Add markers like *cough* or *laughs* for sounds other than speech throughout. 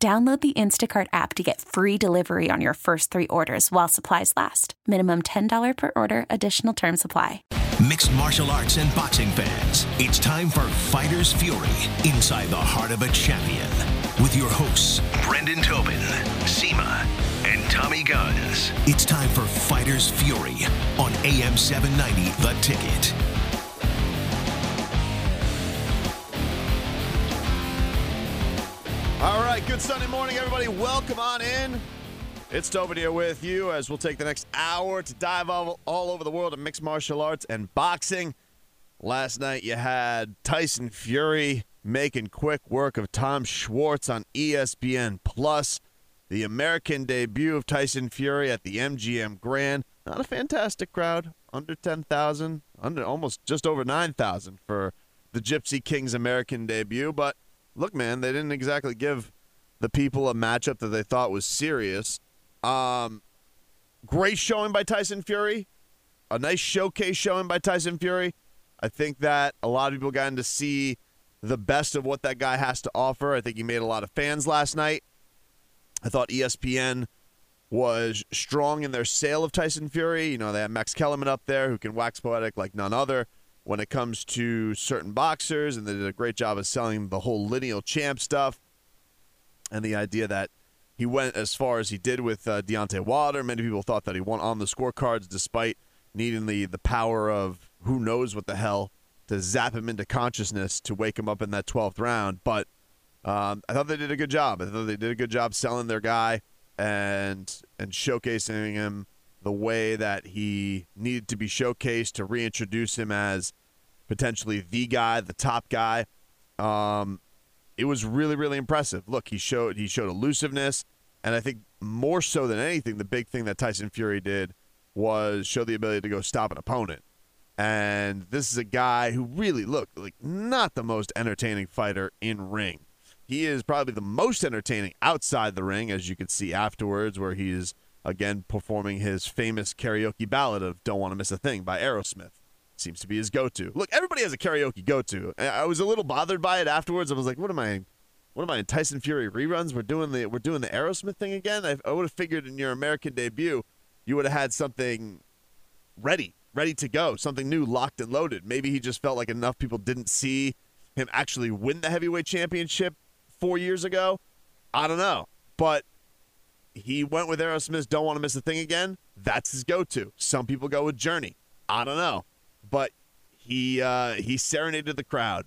Download the Instacart app to get free delivery on your first three orders while supplies last. Minimum $10 per order, additional term supply. Mixed martial arts and boxing fans, it's time for Fighter's Fury Inside the Heart of a Champion. With your hosts, Brendan Tobin, Seema, and Tommy Guns. It's time for Fighter's Fury on AM 790 The Ticket. All right, good Sunday morning, everybody. Welcome on in. It's Tobin here with you as we'll take the next hour to dive all, all over the world of mixed martial arts and boxing. Last night you had Tyson Fury making quick work of Tom Schwarz on ESPN Plus. The American debut of Tyson Fury at the MGM Grand. Not a fantastic crowd, under 10,000, under almost just over 9,000 for the Gypsy King's American debut, but look, man, they didn't exactly give the people a matchup that they thought was serious. Um, great showing by Tyson Fury. A nice showcase showing by Tyson Fury. I think that a lot of people got to see the best of what that guy has to offer. I think he made a lot of fans last night. I thought ESPN was strong in their sale of Tyson Fury. You know, they had Max Kellerman up there who can wax poetic like none other when it comes to certain boxers, and they did a great job of selling the whole lineal champ stuff and the idea that he went as far as he did with uh, Deontay Wilder. Many people thought that he won on the scorecards despite needing the, the power of who knows what the hell to zap him into consciousness to wake him up in that 12th round. But um, I thought they did a good job. I thought they did a good job selling their guy and and showcasing him the way that he needed to be showcased to reintroduce him as potentially the guy, the top guy. Um, it was really, really impressive. Look, he showed he showed elusiveness, and I think more so than anything, the big thing that Tyson Fury did was show the ability to go stop an opponent. And this is a guy who really looked like not the most entertaining fighter in ring. He is probably the most entertaining outside the ring, as you can see afterwards, where he is again performing his famous karaoke ballad of "Don't Want to Miss a Thing" by Aerosmith. Seems to be his go-to. Look, everybody has a karaoke go-to. I was a little bothered by it afterwards. I was like, "What am I? What am I in Tyson Fury reruns? We're doing the we're doing the Aerosmith thing again." I, I would have figured in your American debut, you would have had something ready, ready to go, something new, locked and loaded. Maybe he just felt like enough people didn't see him actually win the heavyweight championship four years ago. I don't know, but he went with Aerosmith. "Don't Want to Miss a Thing" again. That's his go-to. Some people go with Journey. I don't know, but he uh, he serenaded the crowd.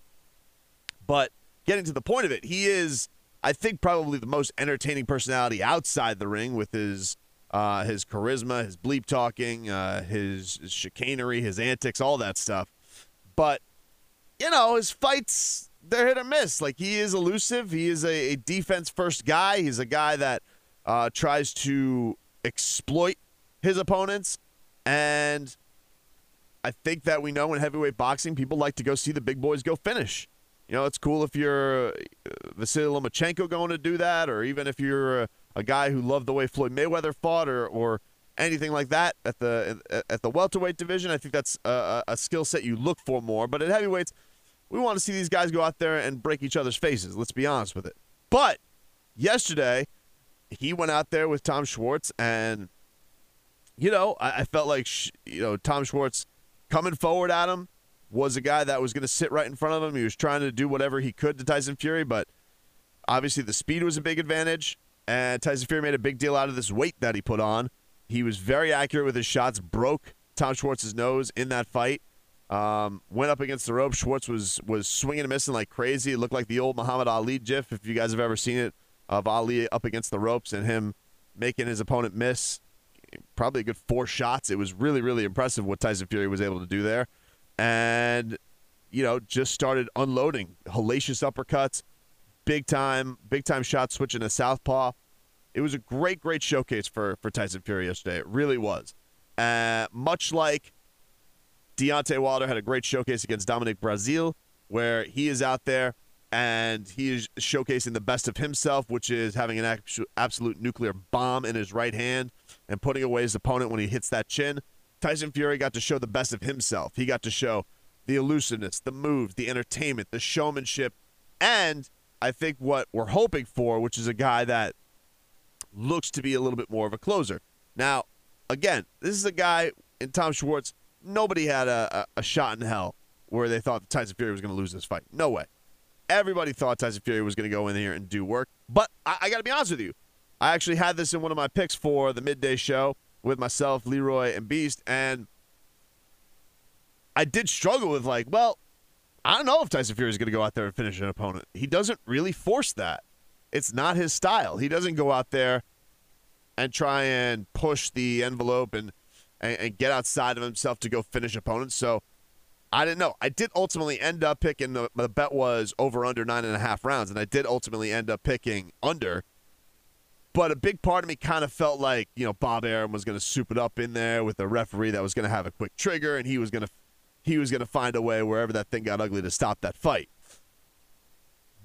But getting to the point of it, he is, I think, probably the most entertaining personality outside the ring with his uh, his charisma, his bleep talking, uh, his, his chicanery, his antics, all that stuff. But you know, his fights they're hit or miss. Like he is elusive. He is a, a defense first guy. He's a guy that uh, tries to exploit his opponents, and I think that we know in heavyweight boxing, people like to go see the big boys go finish. You know, it's cool if you're uh, Vasily Lomachenko going to do that, or even if you're a, a guy who loved the way Floyd Mayweather fought, or or anything like that at the at the welterweight division. I think that's a, a skill set you look for more. But at heavyweights, we want to see these guys go out there and break each other's faces. Let's be honest with it. But yesterday, he went out there with Tom Schwarz, and you know, I, I felt like sh- you know Tom Schwarz coming forward at him was a guy that was going to sit right in front of him. He was trying to do whatever he could to Tyson Fury, but obviously the speed was a big advantage. And Tyson Fury made a big deal out of this weight that he put on. He was very accurate with his shots, broke Tom Schwarz's nose in that fight. Um, went up against the rope. Schwarz was was swinging and missing like crazy. It looked like the old Muhammad Ali gif, if you guys have ever seen it, of Ali up against the ropes and him making his opponent miss. Probably a good four shots. It was really, really impressive what Tyson Fury was able to do there. And, you know, just started unloading hellacious uppercuts, big time, big time shots switching to southpaw. it was a great, great showcase for for Tyson Fury yesterday. It really was. Uh, much like Deontay Wilder had a great showcase against Dominic Breazeale, where he is out there and he is showcasing the best of himself, which is having an absolute nuclear bomb in his right hand and putting away his opponent when he hits that chin. Tyson Fury got to show the best of himself. He got to show the elusiveness, the moves, the entertainment, the showmanship, and I think what we're hoping for, which is a guy that looks to be a little bit more of a closer. Now, again, this is a guy in Tom Schwarz. Nobody had a, a, a shot in hell where they thought Tyson Fury was going to lose this fight. No way. Everybody thought Tyson Fury was going to go in here and do work. But I, I got to be honest with you. I actually had this in one of my picks for the midday show with myself, Leroy, and Beast. And I did struggle with, like, well, I don't know if Tyson Fury is going to go out there and finish an opponent. He doesn't really force that. It's not his style. He doesn't go out there and try and push the envelope and, and, and get outside of himself to go finish opponents. So I didn't know. I did ultimately end up picking the, the bet was over under nine and a half rounds, and I did ultimately end up picking under. But a big part of me kind of felt like you know Bob Arum was going to soup it up in there with a referee that was going to have a quick trigger, and he was going to he was going to find a way wherever that thing got ugly to stop that fight.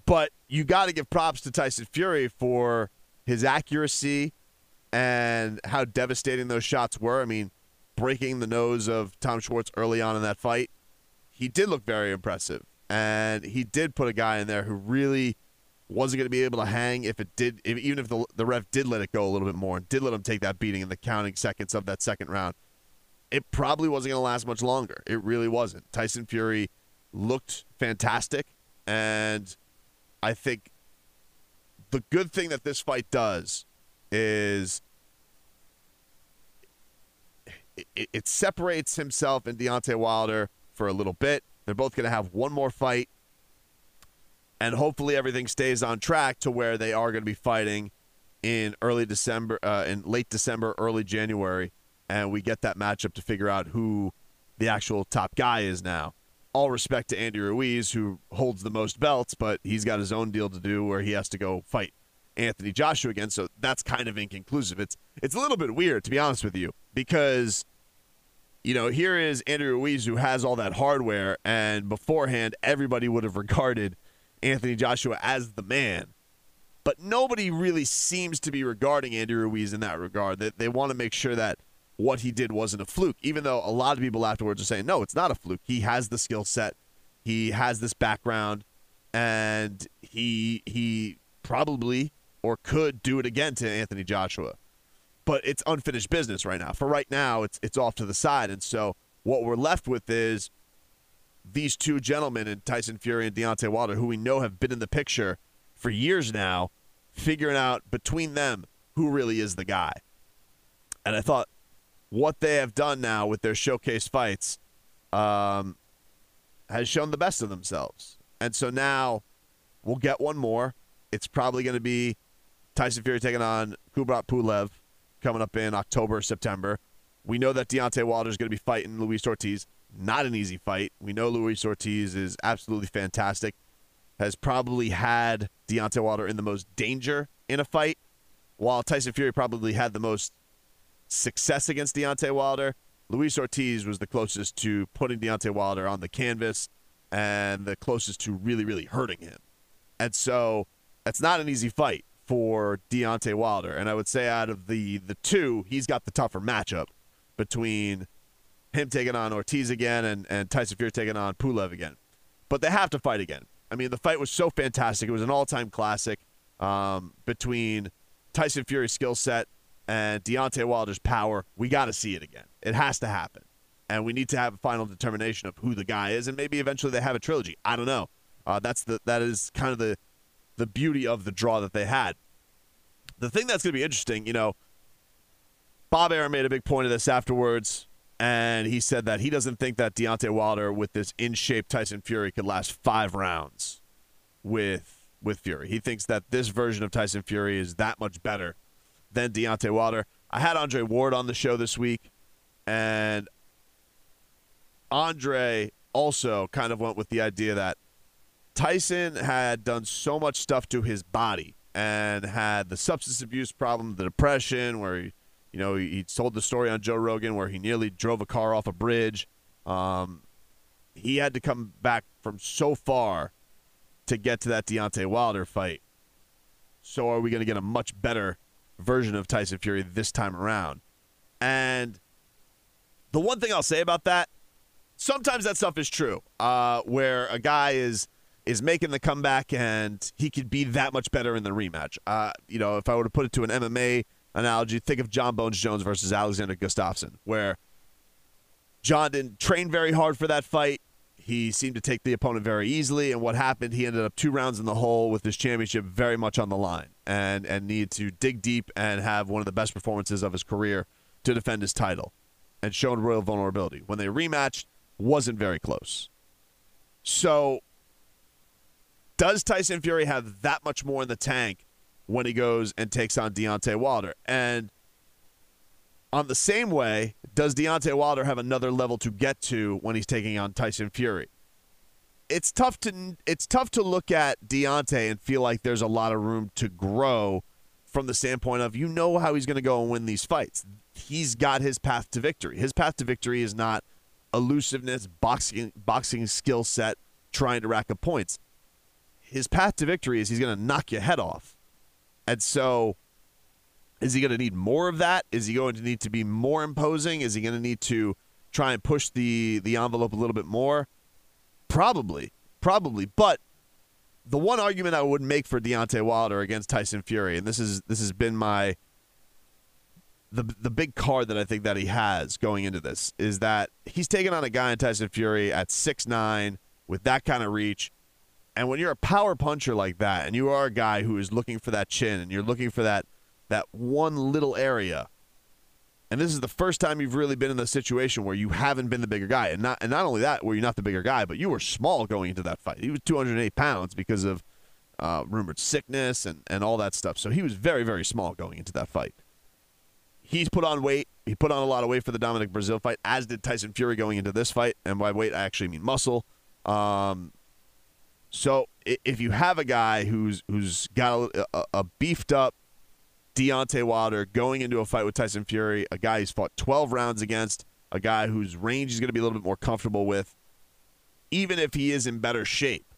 But you got to give props to Tyson Fury for his accuracy and how devastating those shots were. I mean, breaking the nose of Tom Schwarz early on in that fight he did look very impressive, and he did put a guy in there who really wasn't going to be able to hang if it did, if, even if the the ref did let it go a little bit more and did let him take that beating in the counting seconds of that second round. It probably wasn't going to last much longer. It really wasn't. Tyson Fury looked fantastic, and I think the good thing that this fight does is it, it separates himself and Deontay Wilder for a little bit. They're both going to have one more fight. And hopefully everything stays on track to where they are going to be fighting in early December, uh, in late December, early January. And we get that matchup to figure out who the actual top guy is now. All respect to Andy Ruiz, who holds the most belts, but he's got his own deal to do where he has to go fight Anthony Joshua again. So that's kind of inconclusive. It's it's a little bit weird, to be honest with you, because you know, here is Andy Ruiz who has all that hardware, and beforehand, everybody would have *laughs* regarded Anthony Joshua as the man. But nobody really seems to be regarding Andy Ruiz in that regard. That they, they want to make sure that what he did wasn't a fluke, even though a lot of people afterwards are saying, no, it's not a fluke. He has the skill set, he has this background, and he he probably or could do it again to Anthony Joshua but it's unfinished business right now. For right now, it's it's off to the side, and so what we're left with is these two gentlemen, in Tyson Fury and Deontay Wilder, who we know have been in the picture for years now, figuring out between them who really is the guy. And I thought what they have done now with their showcase fights um, has shown the best of themselves. And so now we'll get one more. It's probably going to be Tyson Fury taking on Kubrat Pulev coming up in October, September. We know that Deontay Wilder is going to be fighting Luis Ortiz. Not an easy fight. We know Luis Ortiz is absolutely fantastic. Has probably had Deontay Wilder in the most danger in a fight, while Tyson Fury probably had the most success against Deontay Wilder. Luis Ortiz was the closest to putting Deontay Wilder on the canvas and the closest to really, really hurting him. And so that's not an easy fight for Deontay Wilder. And I would say out of the the two, he's got the tougher matchup between him taking on Ortiz again and, and Tyson Fury taking on Pulev again. But they have to fight again. I mean, the fight was so fantastic. It was an all time classic um, between Tyson Fury's skill set and Deontay Wilder's power. We got to see it again. It has to happen. And we need to have a final determination of who the guy is, and maybe eventually they have a trilogy. I don't know. Uh, that's the that is kind of the the beauty of the draw that they had. The thing that's going to be interesting, you know, Bob Arum made a big point of this afterwards, and he said that he doesn't think that Deontay Wilder with this in shape Tyson Fury could last five rounds with with Fury. He thinks that this version of Tyson Fury is that much better than Deontay Wilder. I had Andre Ward on the show this week, and Andre also kind of went with the idea that Tyson had done so much stuff to his body and had the substance abuse problem, the depression, where he, you know, he, he told the story on Joe Rogan where he nearly drove a car off a bridge. Um, he had to come back from so far to get to that Deontay Wilder fight. So are we going to get a much better version of Tyson Fury this time around? And the one thing I'll say about that, sometimes that stuff is true, uh, where a guy is is making the comeback and he could be that much better in the rematch. Uh, you know, if I were to put it to an MMA analogy, think of Jon Bones Jones versus Alexander Gustafsson, where John didn't train very hard for that fight. He seemed to take the opponent very easily, and what happened? He ended up two rounds in the hole with his championship very much on the line, and and needed to dig deep and have one of the best performances of his career to defend his title, and showed real vulnerability. When they rematched, wasn't very close. So does Tyson Fury have that much more in the tank when he goes and takes on Deontay Wilder? And on the same way, does Deontay Wilder have another level to get to when he's taking on Tyson Fury? It's tough to it's tough to look at Deontay and feel like there's a lot of room to grow from the standpoint of you know how he's going to go and win these fights. He's got his path to victory. His path to victory is not elusiveness, boxing boxing skill set, trying to rack up points his path to victory is he's going to knock your head off. And so, is he going to need more of that? Is he going to need to be more imposing? Is he going to need to try and push the the envelope a little bit more? Probably, probably. But the one argument I would make for Deontay Wilder against Tyson Fury, and this is this has been my the the big card that I think that he has going into this is that he's taking on a guy in Tyson Fury at six nine with that kind of reach and when you're a power puncher like that, and you are a guy who is looking for that chin, and you're looking for that that one little area, and this is the first time you've really been in the situation where you haven't been the bigger guy, and not and not only that, where you're not the bigger guy, but you were small going into that fight. He was 208 pounds because of uh, rumored sickness and and all that stuff. So he was very very small going into that fight. He's put on weight. He put on a lot of weight for the Dominic Breazeale fight, as did Tyson Fury going into this fight. And by weight, I actually mean muscle. Um, so if you have a guy who's who's got a, a, beefed up Deontay Wilder going into a fight with Tyson Fury, a guy he's fought 12 rounds against, a guy whose range he's going to be a little bit more comfortable with, even if he is in better shape,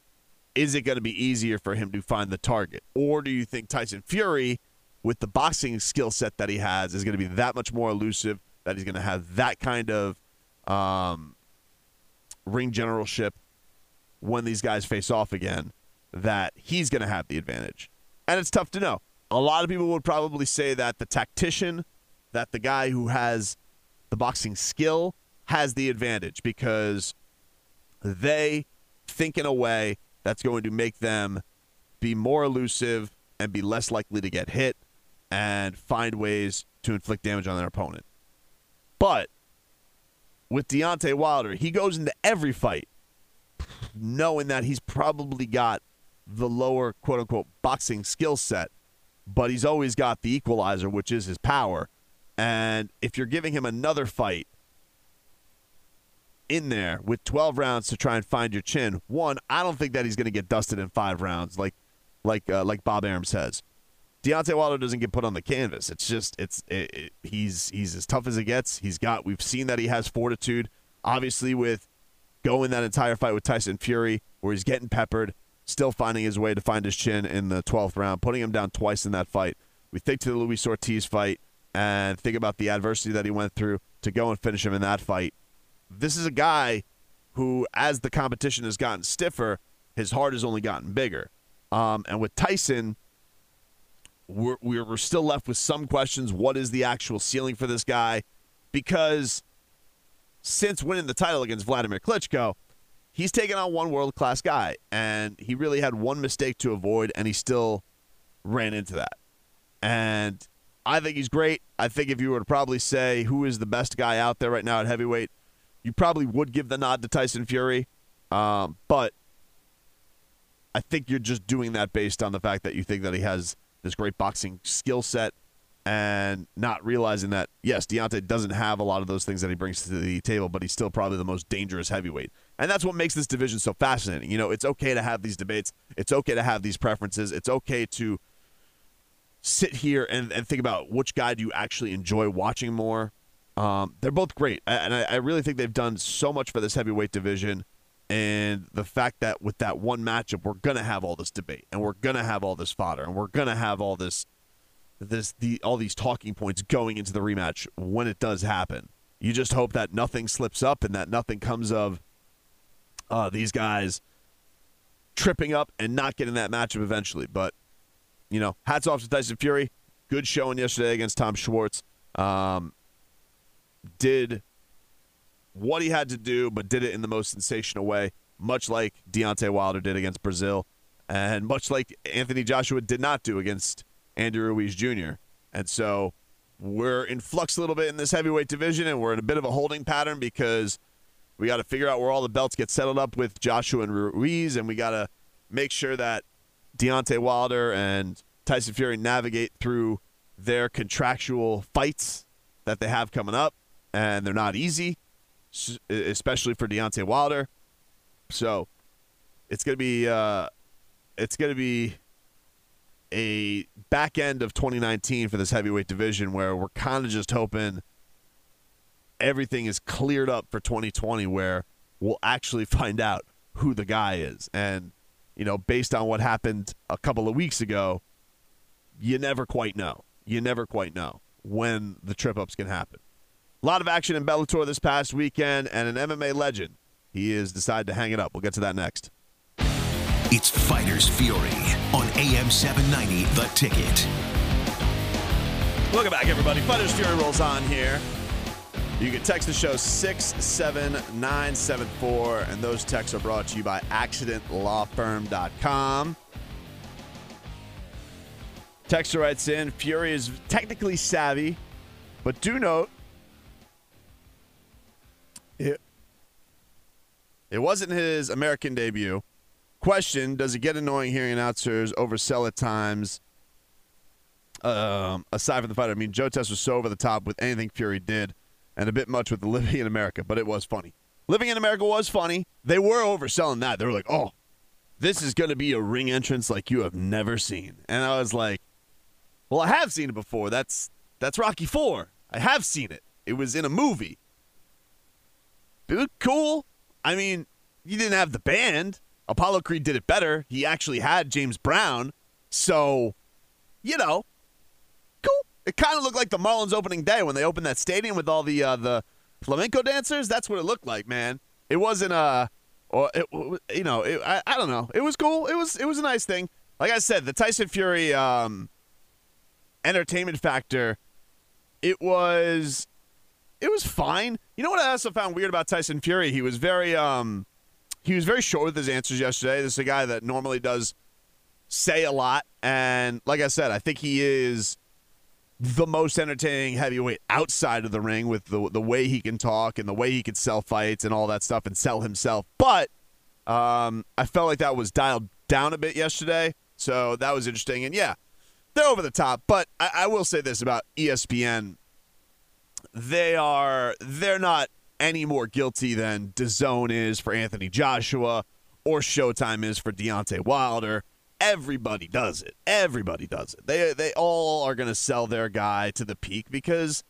is it going to be easier for him to find the target? Or do you think Tyson Fury, with the boxing skill set that he has, is going to be that much more elusive, that he's going to have that kind of um, ring generalship when these guys face off again that he's going to have the advantage. And it's tough to know. A lot of people would probably say that the tactician, that the guy who has the boxing skill has the advantage because they think in a way that's going to make them be more elusive and be less likely to get hit and find ways to inflict damage on their opponent. But with Deontay Wilder, he goes into every fight knowing that he's probably got the lower quote unquote boxing skill set, but he's always got the equalizer, which is his power. And if you're giving him another fight in there with 12 rounds to try and find your chin, one, I don't think that he's going to get dusted in five rounds like like uh, like Bob Arum says. Deontay Wilder doesn't get put on the canvas. It's just it's it, it, he's he's as tough as it gets. He's got we've seen that he has fortitude. Obviously, with going in that entire fight with Tyson Fury, where he's getting peppered, still finding his way to find his chin in the 12th round, putting him down twice in that fight. We think to the Luis Ortiz fight and think about the adversity that he went through to go and finish him in that fight. This is a guy who, as the competition has gotten stiffer, his heart has only gotten bigger. Um, and with Tyson, we're, we're still left with some questions. What is the actual ceiling for this guy? Because since winning the title against Vladimir Klitschko, he's taken on one world class guy, and he really had one mistake to avoid, and he still ran into that. And I think he's great. I think if you were to probably say who is the best guy out there right now at heavyweight, you probably would give the nod to Tyson Fury. Um, but I think you're just doing that based on the fact that you think that he has this great boxing skill set and not realizing that yes, Deontay doesn't have a lot of those things that he brings to the table, but he's still probably the most dangerous heavyweight. And that's what makes this division so fascinating. You know, it's okay to have these debates. It's okay to have these preferences. It's okay to sit here and, and think about which guy do you actually enjoy watching more, um, they're both great. And I, I really think they've done so much for this heavyweight division. And the fact that with that one matchup, we're gonna have all this debate, and we're gonna have all this fodder, and we're gonna have all this, this the all these talking points going into the rematch when it does happen. You just hope that nothing slips up and that nothing comes of uh, these guys tripping up and not getting that matchup eventually. But you know, hats off to Tyson Fury. Good showing yesterday against Tom Schwarz. Um, did what he had to do, but did it in the most sensational way, much like Deontay Wilder did against Breazeale, and much like Anthony Joshua did not do against Andy Ruiz Jr. And so we're in flux a little bit in this heavyweight division, and we're in a bit of a holding pattern because we got to figure out where all the belts get settled up with Joshua and Ruiz, and we got to make sure that Deontay Wilder and Tyson Fury navigate through their contractual fights that they have coming up, and they're not easy especially for Deontay Wilder. So it's gonna be uh, it's gonna be a back end of 2019 for this heavyweight division where we're kind of just hoping everything is cleared up for 2020 where we'll actually *laughs* find out who the guy is and you know based on what happened a couple of weeks ago you never quite know you never quite know when the trip ups can happen a lot of action in Bellator this past weekend, and an MMA legend. He has decided to hang it up. We'll get to that next. It's Fighters Fury on AM 790, The Ticket. Welcome back, everybody. Fighters Fury rolls on here. You can text the show 67974, and those texts are brought to you by accidentlawfirm.com. Texter writes in Fury is technically savvy, but do note it, it wasn't his American debut. Question Does it get annoying hearing announcers oversell at times? Um, aside from the fight, I mean, Joe Tess was so over the top with anything Fury did and a bit much with *laughs* Living in America, but it was funny. Living in America was funny. They were overselling that. They were like, oh, this is going to be a ring entrance like you have never seen. And I was like, well, I have seen it before. That's that's Rocky 4. I have seen it. It was in a movie cool. I mean, you didn't have the band. Apollo Creed did it better. He actually had James Brown. So, you know, cool. It kind of looked like the Marlins opening day when they opened that stadium with all the uh, the flamenco dancers. That's what it looked like, man. It wasn't a, uh, or it, you know, it, I, I don't know. It was cool. It was it was a nice thing. Like I said, the Tyson Fury um, entertainment factor. It was it was fine. You know what I also found weird about Tyson Fury? He was very um he was very short with his answers yesterday. This is a guy that normally does say a lot, and like I said, I think he is the most entertaining heavyweight outside of the ring with the the way he can talk and the way he can sell fights and all that stuff and sell himself. But um, I felt like that was dialed down a bit yesterday, so that was interesting. And yeah, they're over the top. But I, I will say this about ESPN they are they're not any more guilty than DAZN is for Anthony Joshua or Showtime is for Deontay Wilder. Everybody does it. Everybody does it. They they all are going to sell their guy to the peak because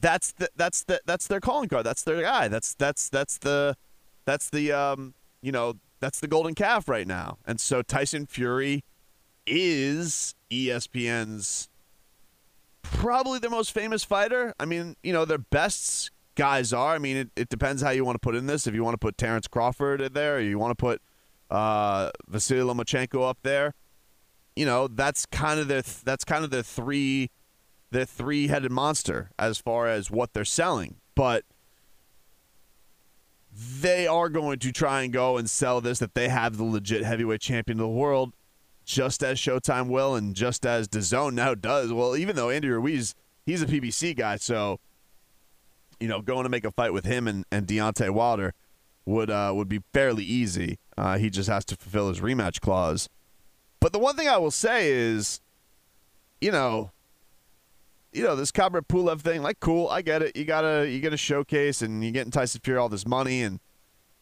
that's the that's the that's their calling card. That's their guy. That's that's that's the that's the um you know that's the golden calf right now. And so Tyson Fury is ESPN's probably their most famous fighter. I mean, you know, their best guys are. I mean, it, it depends how you want to put in this. If you want to put Terrence Crawford in there, or you want to put uh, Vasily Lomachenko up there, you know, that's kind of their that's kind of their three their three headed monster as far as what they're selling. But they are going to try and go and sell this that they have the legit heavyweight champion of the world just as Showtime will and just as DAZN now does. Well, even though Andy Ruiz, he's a PBC guy, so you know, going to make a fight with him and, and Deontay Wilder would uh, would be fairly easy. Uh, he just has to fulfill his rematch clause. But the one thing I will say is, you know, you know this Kubrat Pulev thing. Like, cool, I get it. You gotta you get a showcase, and you get Tyson Fury all this money, and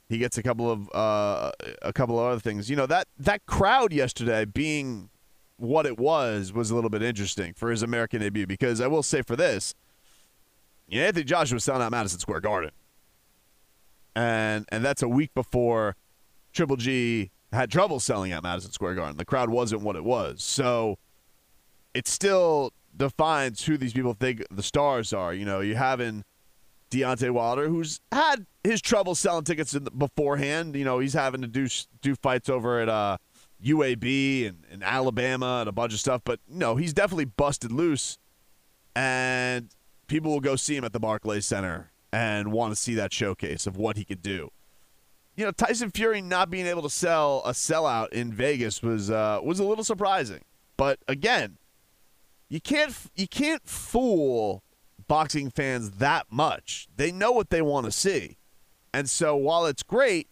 he gets a couple of uh, a couple of other things. You know that that crowd yesterday being what it was was a little bit interesting for his American debut because I will say for this, yeah, Anthony Joshua was selling out Madison Square Garden, and and that's a week before Triple G had trouble selling at Madison Square Garden. The crowd wasn't what it was, so it still defines who these people think the stars are. You know, you having Deontay Wilder, who's had his trouble selling tickets the, beforehand. You know, he's having to do do fights over at uh, UAB and, and Alabama and a bunch of stuff. But no, he's definitely busted loose, and people will go see him at the Barclays Center and want to see that showcase of what he could do. You know, Tyson Fury not being able to sell a sellout in Vegas was uh, was a little surprising. But again, you can't you can't fool boxing fans that much. They know what they want to see, and so while it's great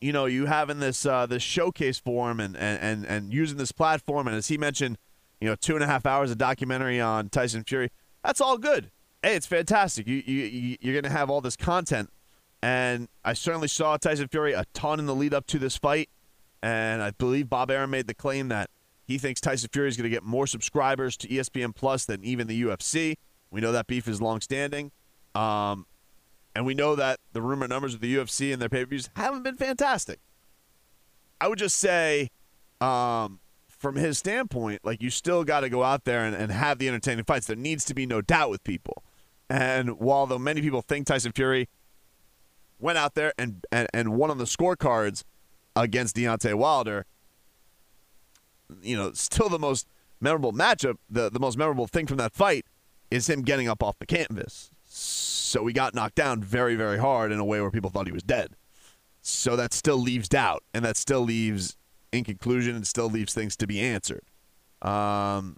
you know, you having this uh, this showcase for him and, and, and, and using this platform, and as he mentioned, you know, two and a half hours of documentary on Tyson Fury. That's all good. Hey, it's fantastic. You you you're gonna have all this content, and I certainly saw Tyson Fury a ton in the lead up to this fight, and I believe Bob Arum made the claim that he thinks Tyson Fury is going to get more subscribers to ESPN Plus than even the UFC. We know that beef is long-standing. Um, and we know that the rumor numbers of the UFC and their pay per views haven't been fantastic. I would just say, um, from his standpoint, like you still got to go out there and, and have the entertaining fights. There needs to be no doubt with people. And while though many people think Tyson Fury went out there and, and, and won on the scorecards against Deontay Wilder, you know, still the most memorable matchup, the, the most memorable thing from that fight is him getting up off the canvas. So he got knocked down very, very hard in a way where people thought he was dead. So that still leaves doubt, and that still leaves in conclusion, and still leaves things to be answered. Um,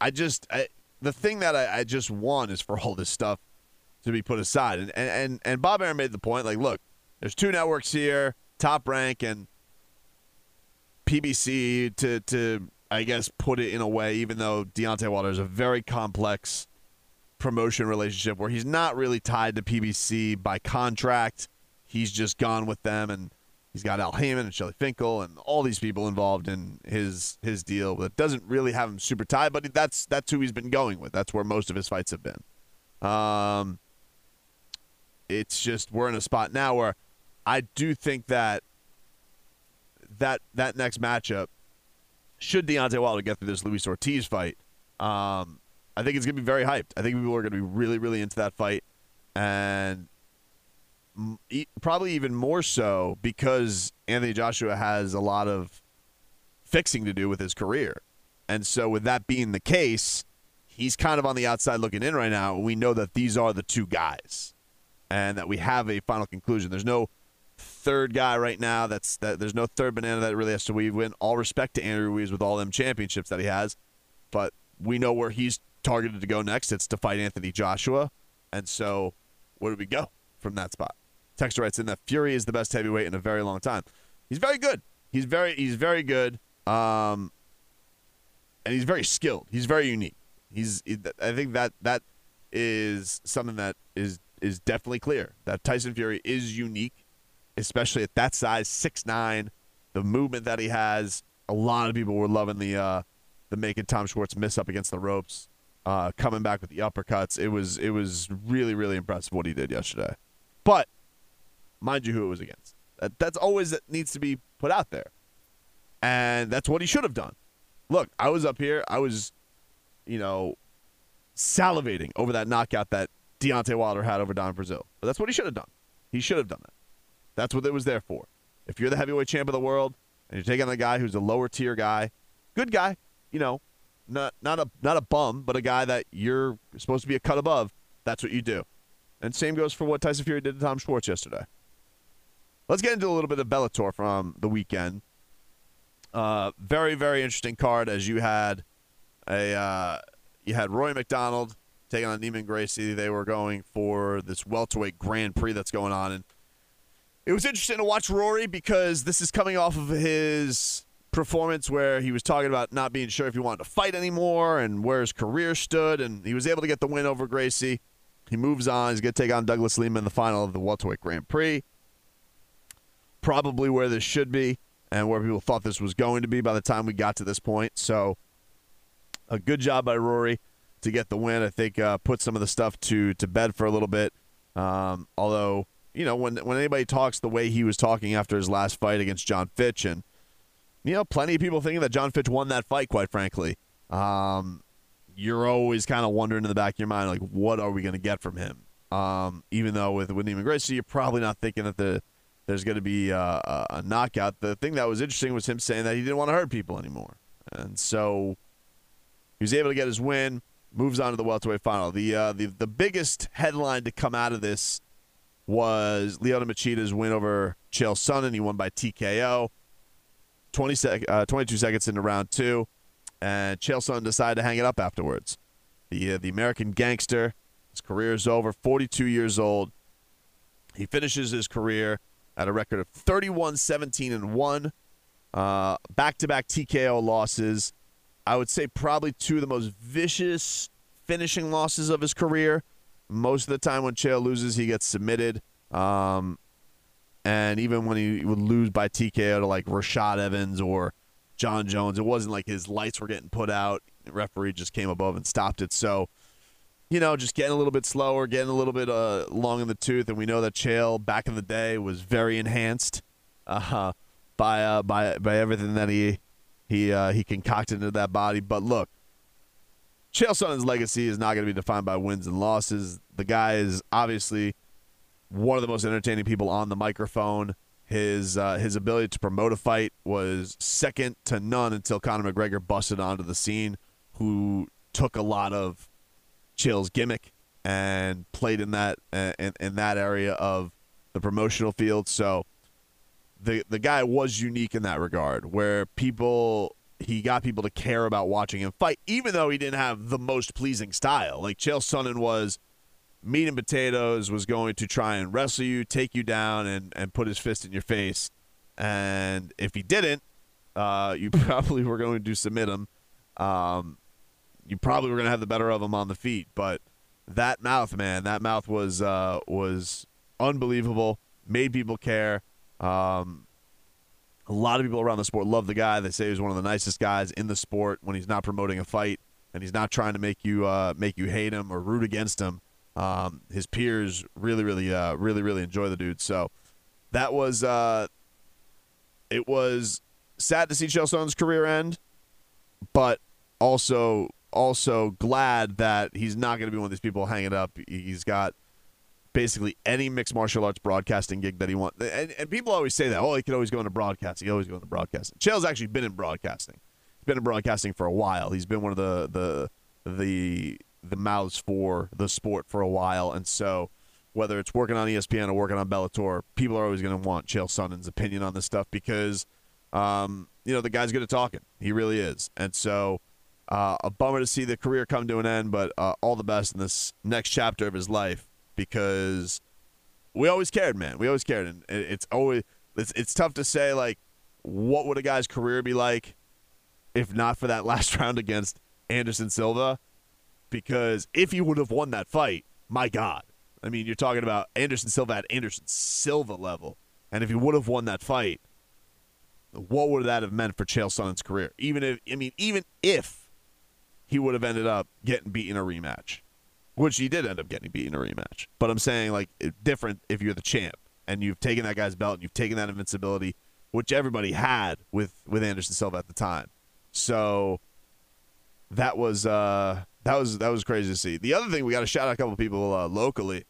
I just I, the thing that I, I, just want is for all this stuff to be put aside, and and and Bob Arum made the point like, look, there's two networks here, Top Rank and PBC, to to I guess put it in a way, even though Deontay Wilder is a very complex promotion relationship where he's not really tied to PBC by contract. He's just gone with them, and he's got Al Haymon and Shelly Finkel and all these people involved in his his deal. It doesn't really have him super tied. But that's that's who he's been going with. That's where most of his fights have been. Um, it's just we're in a spot now where I do think that that that next matchup should Deontay Wilder get through this Luis Ortiz fight. Um, I think it's going to be very hyped. I think people are going to be really, really into that fight, and probably even more so because Anthony Joshua has a lot of fixing to do with his career. And so, with that being the case, he's kind of on the outside looking in right now. We know that these are the two guys, and that we have a final conclusion. There's no third guy right now. That's that. There's no third banana that really has to weave in. All respect to Andrew Ruiz with all them championships that he has, but we know where he's targeted to go next. It's to fight Anthony Joshua. And so, where do we go from that spot? Texter writes in that Fury is the best heavyweight in a very long time. He's very good. He's very he's very good. Um, and he's very skilled. He's very unique. He's I think that that is something that is is definitely clear that Tyson Fury is unique, especially at that size, six nine, the movement that he has. A lot of people were loving the uh, the making Tom Schwarz miss up against the ropes uh, coming back with the uppercuts. It was it was really really impressive what he did yesterday. But mind you, who it was against. That, that's always that needs to be put out there, and that's what he should have done. Look, I was up here. I was, you know, salivating over that knockout that Deontay Wilder had over Don Breazeale. But that's what he should have done. He should have done that. That's what it was there for. If you're the heavyweight champ of the world and you're taking on the guy who's a lower tier guy, good guy, you know, not not a not a bum, but a guy that you're supposed to be a cut above. That's what you do. And same goes for what Tyson Fury did to Tom Schwarz yesterday. Let's get into a little bit of Bellator from the weekend. Uh, very very interesting card as you had a uh, you had Rory MacDonald taking on Neiman Gracie. They were going for this welterweight Grand Prix that's going on, and it was interesting to watch Rory because this is coming off of his performance where he was talking about not being sure if he wanted to fight anymore and where his career stood, and he was able to get the win over Gracie. He moves on. He's going to take on Douglas Lima in the final of the welterweight Grand Prix. Probably where this should be. and where people thought this was going to be by the time we got to this point. So, a good job by Rory to get the win. I think uh, put some of the stuff to to bed for a little bit. Um, although you know when when anybody talks the way he was talking after his last fight against Jon Fitch, and you know plenty of people thinking that Jon Fitch won that fight. Quite frankly, um, you're always kind of wondering in the back of your mind like, what are we going to get from him? Um, even though with with Neiman Gracie, you're probably not thinking that the there's going to be a, a, a knockout. The thing that was interesting was him saying that he didn't want to hurt people anymore, and so he was able to get his win. Moves on to the welterweight final. The uh, the the biggest headline to come out of this was Lyoto Machida's win over Chael Sonnen. He won by TKO. 20 sec- uh, 22 seconds into round two, and Chael Sonnen decided to hang it up afterwards. The uh, the American gangster, his career is over. 42 years old. He finishes his career at a record of 31, 17, and one. Back to back TKO losses. I would say probably two of the most vicious finishing losses of his career. Most of the time when Chael loses, he gets submitted. Um, and even when he would lose by TKO to like Rashad Evans or Jon Jones, it wasn't like his lights were getting put out. The referee just came above and stopped it. So, you know, just getting a little bit slower, getting a little bit uh, long in the tooth. And we know that Chael back in the day was very enhanced uh, by uh, by by everything that he he uh, he concocted into that body. But look, Chael Sonnen's legacy is not going to be defined by wins and losses. The guy is obviously one of the most entertaining people on the microphone. His uh, his ability to promote a fight was second to none until Conor McGregor busted onto the scene, who took a lot of Chael's gimmick and played in that uh, in, in that area of the promotional field. So the the guy was unique in that regard, where people he got people to care about watching him fight, even though he didn't have the most pleasing style. Like Chael Sonnen was meat and potatoes, was going to try and wrestle you, take you down, and and put his fist in your face. And if he didn't, uh, you *laughs* probably were going to submit him. Um, you probably were going to have the better of him on the feet. But that mouth, man, that mouth was uh, was unbelievable. Made people care. Um, a lot of people around the sport love the guy. They say he's one of the nicest guys in the sport when he's not promoting a fight and he's not trying to make you uh, make you hate him or root against him. Um, his peers really, really, uh, really, really enjoy the dude. So that was uh, it was sad to see Chael Sonnen's career end, but also also glad that he's not going to be one of these people hanging up. He's got basically any mixed martial arts broadcasting gig that he wants. And, and people always say that, oh, he could always go into broadcasting. He always go into broadcasting. Chael's actually been in broadcasting. He's been in broadcasting for a while. He's been one of the the the the mouths for the sport for a while, and so whether it's working on ESPN or working on Bellator, people are always going to want Chael Sonnen's opinion on this stuff because, um, you know, the guy's good at talking. He really is, and so. Uh, a bummer to see the career come to an end, but uh, all the best in this next chapter of his life because we always cared, man. We always cared, and it's always it's, it's tough to say like what would a guy's career be like if not for that *laughs* last round against Anderson Silva, because if he would have won that fight, my God, I mean you're talking about Anderson Silva at Anderson Silva level, and if he would have won that fight, what would that have meant for Chael Sonnen's career? Even if I mean even if he would have ended up getting beaten a rematch which he did end up getting beaten a rematch. But I'm saying like different if you're the champ and you've taken that guy's belt and you've taken that invincibility, which everybody had with with Anderson Silva at the time. So that was uh, that was that was crazy to see. The other thing we got to shout out a couple people uh, locally.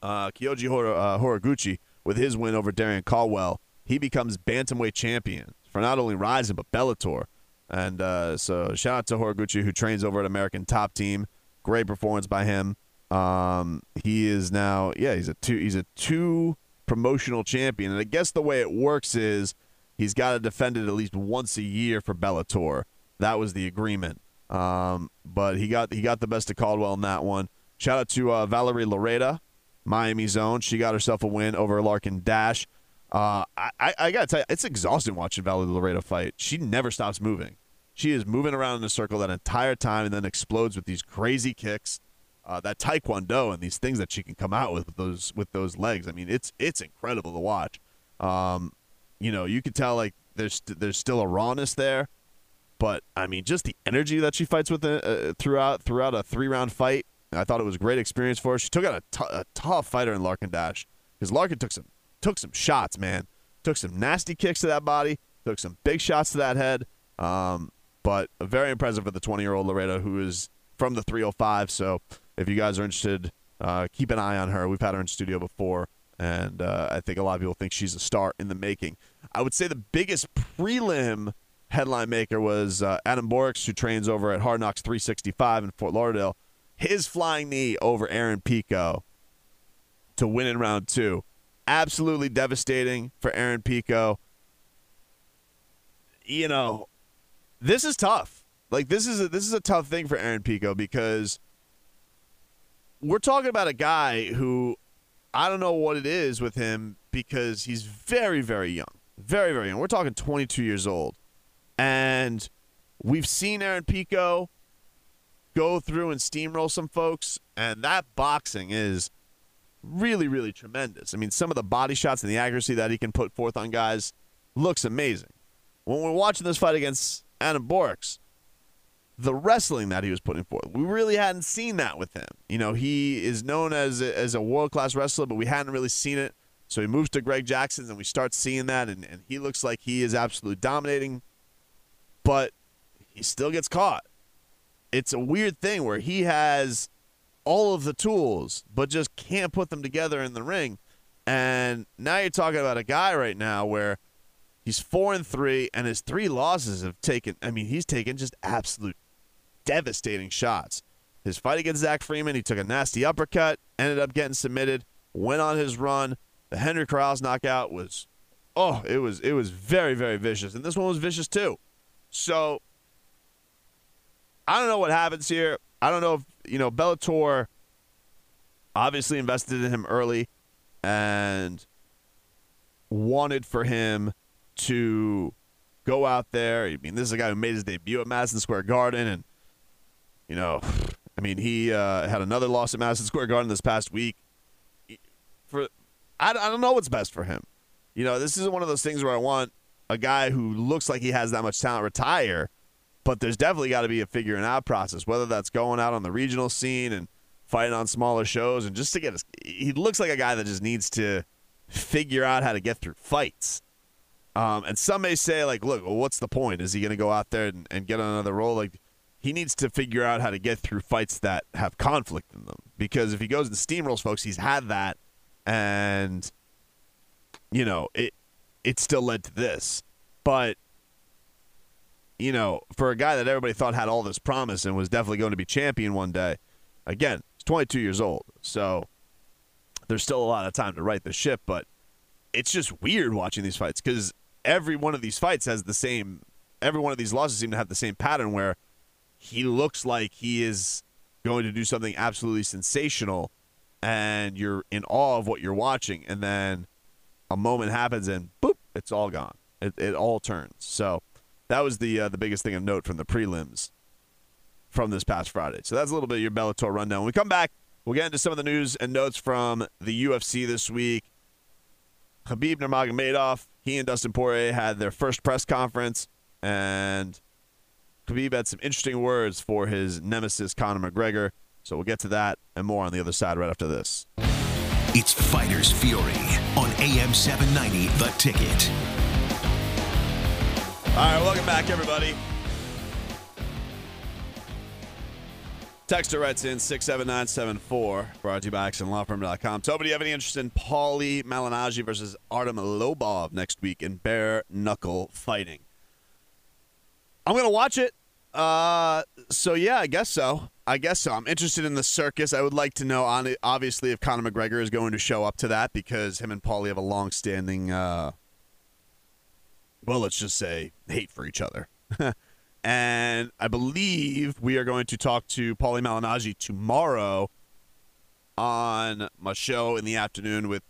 Uh, Kyoji Hor- uh, Horiguchi with his win over Darrion Caldwell, he becomes bantamweight champion for not only Rizin but Bellator. And uh, so shout out to Horiguchi who trains over at American Top Team. Great performance by him. Um, he is now, yeah, he's a two. He's a two promotional champion, and I guess the way it works is he's got to defend it at least once a year for Bellator. That was the agreement. Um, but he got he got the best of Caldwell in that one. Shout out to uh, Valerie Loureda, Miami Zone. She got herself a win over Larkyn Dasch. Uh, I, I, gotta tell you, it's exhausting watching Valerie Loureda fight. She never stops moving. She is moving around in a circle that entire time and then explodes with these crazy kicks. Uh, that taekwondo and these things that she can come out with, with those with those legs. I mean, it's it's incredible to watch. Um, you know, you could tell like there's there's still a rawness there, but I mean, just the energy that she fights with uh, throughout throughout a three round fight. I thought it was a great experience for her. She took out a, t- a tough fighter in Larkyn Dasch because Larkyn took some took some shots, man. Took some nasty kicks to that body, took some big shots to that head. Um, but very impressive for the 20 year old Loureda who is from the 305. So if you guys are interested, uh, keep an eye on her. We've had her in studio before, and uh, I think a lot of people think she's a star in the making. I would say the biggest prelim headline maker was uh, Adam Borics, who trains over at Hard Knocks 365 in Fort Lauderdale. His flying knee over Aaron Pico to win in round two. Absolutely devastating for Aaron Pico. You know, this is tough. Like this is a, this is a tough thing for Aaron Pico because we're talking about a guy who I don't know what it is with him because he's very very young. Very very young. We're talking 22 years old. And we've seen Aaron Pico go through and steamroll some folks and that boxing is really really tremendous. I mean, some of the body shots and the accuracy that he can put forth on guys looks amazing. When we're watching this fight against Adam Borics, the wrestling that he was putting forth. We really hadn't seen that with him. You know, he is known as a, as a world class wrestler, but we hadn't really seen it. So he moves to Greg Jackson's, and we start seeing that, and, and he looks like he is absolutely dominating, but he still gets caught. It's a weird thing where he has all of the tools, but just can't put them together in the ring. And now you're talking about a guy right now where he's four and three, and his three losses have taken. I mean, he's taken just absolute devastating shots. His fight against Zach Freeman, he took a nasty uppercut, ended up getting submitted, went on his run. The Henry Corrales knockout was, oh, it was it was very very vicious, and this one was vicious too. So I don't know what happens here. I don't know if you know Bellator obviously invested in him early and wanted for him to go out there. I mean, this is a guy who made his debut at Madison Square Garden, and you know, I mean, he uh, had another loss at Madison Square Garden this past week. For I, I don't know what's best for him. You know, this isn't one of those things where I want a guy who looks like he has that much talent retire, but there's definitely got to be a figuring out process. Whether that's going out on the regional scene and fighting on smaller shows, and just to get his, he looks like a guy that just needs to figure out how to get through fights. Um, and some may say, like, look, well, what's the point? Is he going to go out there and, and get on another role? Like, he needs to figure out how to get through fights that have conflict in them. Because if he goes and steamrolls folks, he's had that, and you know it. It still led to this, but you know, for a guy that everybody thought had all this promise and was definitely going to be champion one day, again, he's 22 years old, so there's still a lot of time to right the ship. But it's just weird watching these fights because every one of these fights has the same. Every one of these losses seem to have the same pattern where he looks like he is going to do something absolutely sensational and you're in awe of what you're watching and then a moment happens and boop it's all gone it, it all turns so that was the uh, the biggest thing of note from the prelims from this past friday so that's a little bit of your bellator rundown when we come back we'll get into some of the news and notes from the ufc this week Khabib Nurmagomedov, he and Dustin Poirier had their first press conference, and Khabib had some interesting words for his nemesis, Conor McGregor. So we'll get to that and more on the other side right after this. It's Fighters Fury on AM 790, The Ticket. All right, welcome back, everybody. Texter writes in 67974, brought to you by ActionLawFirm.com. Toby, do you have any interest in Paulie Malignaggi versus Artem Lobov next week in bare knuckle fighting? I'm gonna watch it. Uh, so yeah, I guess so. I guess so. I'm interested in the circus. I would like to know, obviously, if Conor McGregor is going to show up to that because him and Paulie have a long-standing, uh, well, let's just say, hate for each other. *laughs* and I believe we are going to talk to Paulie Malignaggi tomorrow on my show in the afternoon with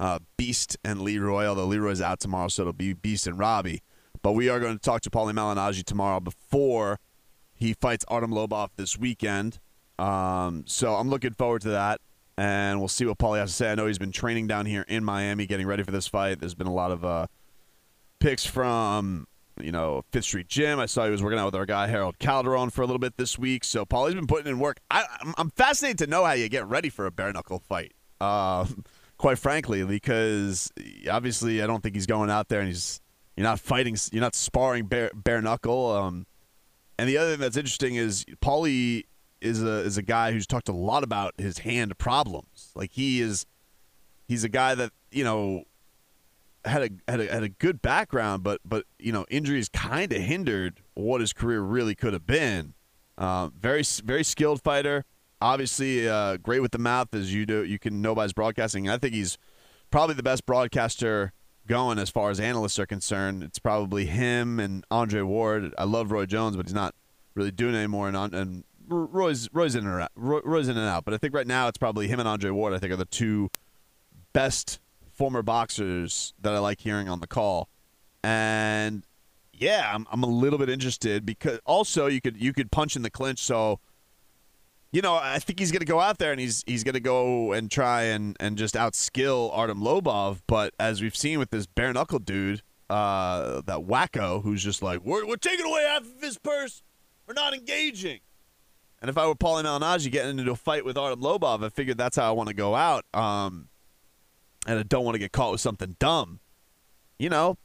uh, Beast and Leroy. Although Leroy's out tomorrow, so it'll be Beast and Robbie. But we are going to talk to Paulie Malignaggi tomorrow before he fights Artem Lobov this weekend. Um, so I'm looking forward to that, and we'll see what Paulie has to say. I know he's been training down here in Miami, getting ready for this fight. There's been a lot of uh, Pics from you know Fifth Street Gym. I saw he was working out with our guy Harold Calderon for a little bit this week. So Paulie's been putting in work. I, I'm, I'm fascinated to know how you get ready for a bare knuckle fight. Um, *laughs* quite frankly, because obviously I don't think he's going out there and he's you're not fighting, you're not sparring bare, bare knuckle. Um, and the other thing that's interesting is Paulie is a is a guy who's talked a lot about his hand problems. Like he is, he's a guy that you know had a had a, had a good background, but but you know injuries kind of hindered what his career really could have been. Uh, very very skilled fighter obviously uh, great with the mouth as you do. You can know by his broadcasting. I think he's probably the best broadcaster going as far as analysts are concerned. It's probably him and Andre Ward. I love Roy Jones, but he's not really doing anymore. And, and Roy's Roy's in and out. Roy's in and out. But I think right now it's probably him and Andre Ward. I think are the two best former boxers that I like hearing on the call. And yeah, I'm, I'm a little bit interested because also you could you could punch in the clinch. So you know, I think he's going to go out there and he's he's going to go and try and, and just outskill Artem Lobov. But as we've seen with this bare knuckle dude, uh, that wacko who's just like, we're, we're taking away half of his purse. We're not engaging. And if I were Paulie Malignaggi getting into a fight with Artem Lobov, I figured that's how I want to go out. Um, and I don't want to get caught with something dumb. You know,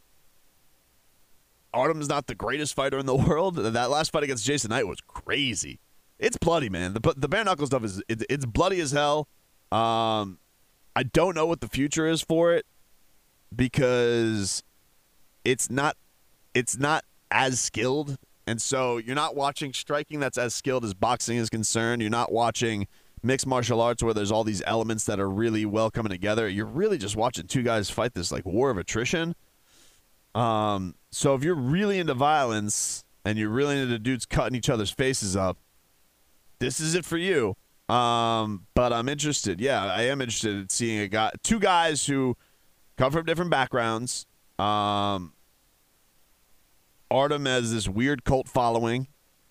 Artem's not the greatest fighter in the *laughs* world. That last fight against Jason Knight was crazy. It's bloody, man. The the bare knuckle stuff is it, it's bloody as hell. Um, I don't know what the future is for it because it's not it's not as skilled, and so you're not watching striking that's as skilled as boxing is concerned. You're not watching mixed martial arts where there's all these elements that are really well coming together. You're really just watching two guys fight this like war of attrition. Um, so if you're really into violence and you're really into dudes cutting each other's faces up, this is it for you. Um, but I'm interested. Yeah, I am interested in seeing a guy, two guys who come from different backgrounds. Um, Artem has this weird cult following,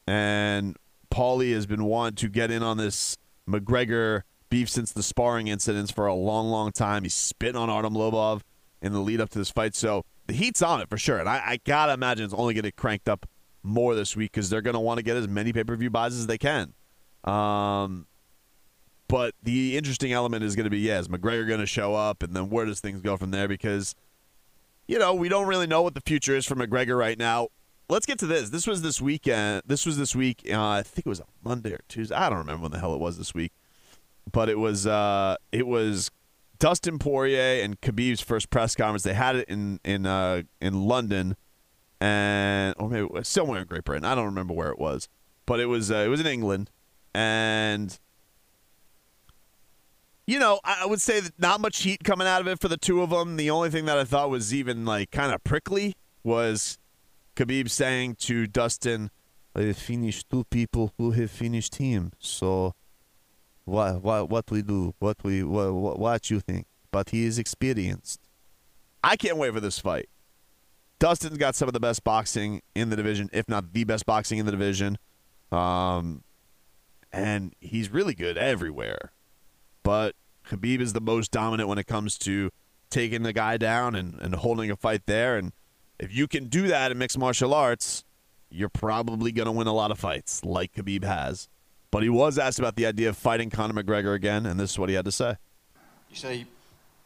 and Paulie has been wanting to get in on this McGregor beef since the sparring incidents for a long, long time. He's spitting on Artem Lobov in the lead up to this fight, so the heat's on it for sure. And I, I gotta imagine it's only going to cranked up more this week because they're going to want to get as many pay per view buys as they can. Um, but the interesting element is going to be, yeah, is McGregor going to show up, and then where does things go from there? Because, you know, we don't really know what the future is for McGregor right now. Let's get to this. This was this weekend. This was this week. Uh, I think it was a Monday or Tuesday. I don't remember when the hell it was this week, but it was uh, it was Dustin Poirier and Khabib's first press conference. They had it in in uh, in London, and or maybe somewhere in Great Britain. I don't remember where it was, but it was uh, it was in England and you know, I would say that not much heat coming out of it for the two of them. The only thing that I thought was even like kind of prickly was Khabib saying to Dustin, "I finished two people who have finished him. So, what what what we do? What we what what you think? But he is experienced. I can't wait for this fight. Dustin's got some of the best boxing in the division, if not the best boxing in the division. Um, and he's really good everywhere. But Khabib is the most dominant when it comes to taking the guy down and, and holding a fight there. And if you can do that in mixed martial arts, you're probably going to win a lot of fights, like Khabib has. But he was asked about the idea of fighting Conor McGregor again, and this is what he had to say. You say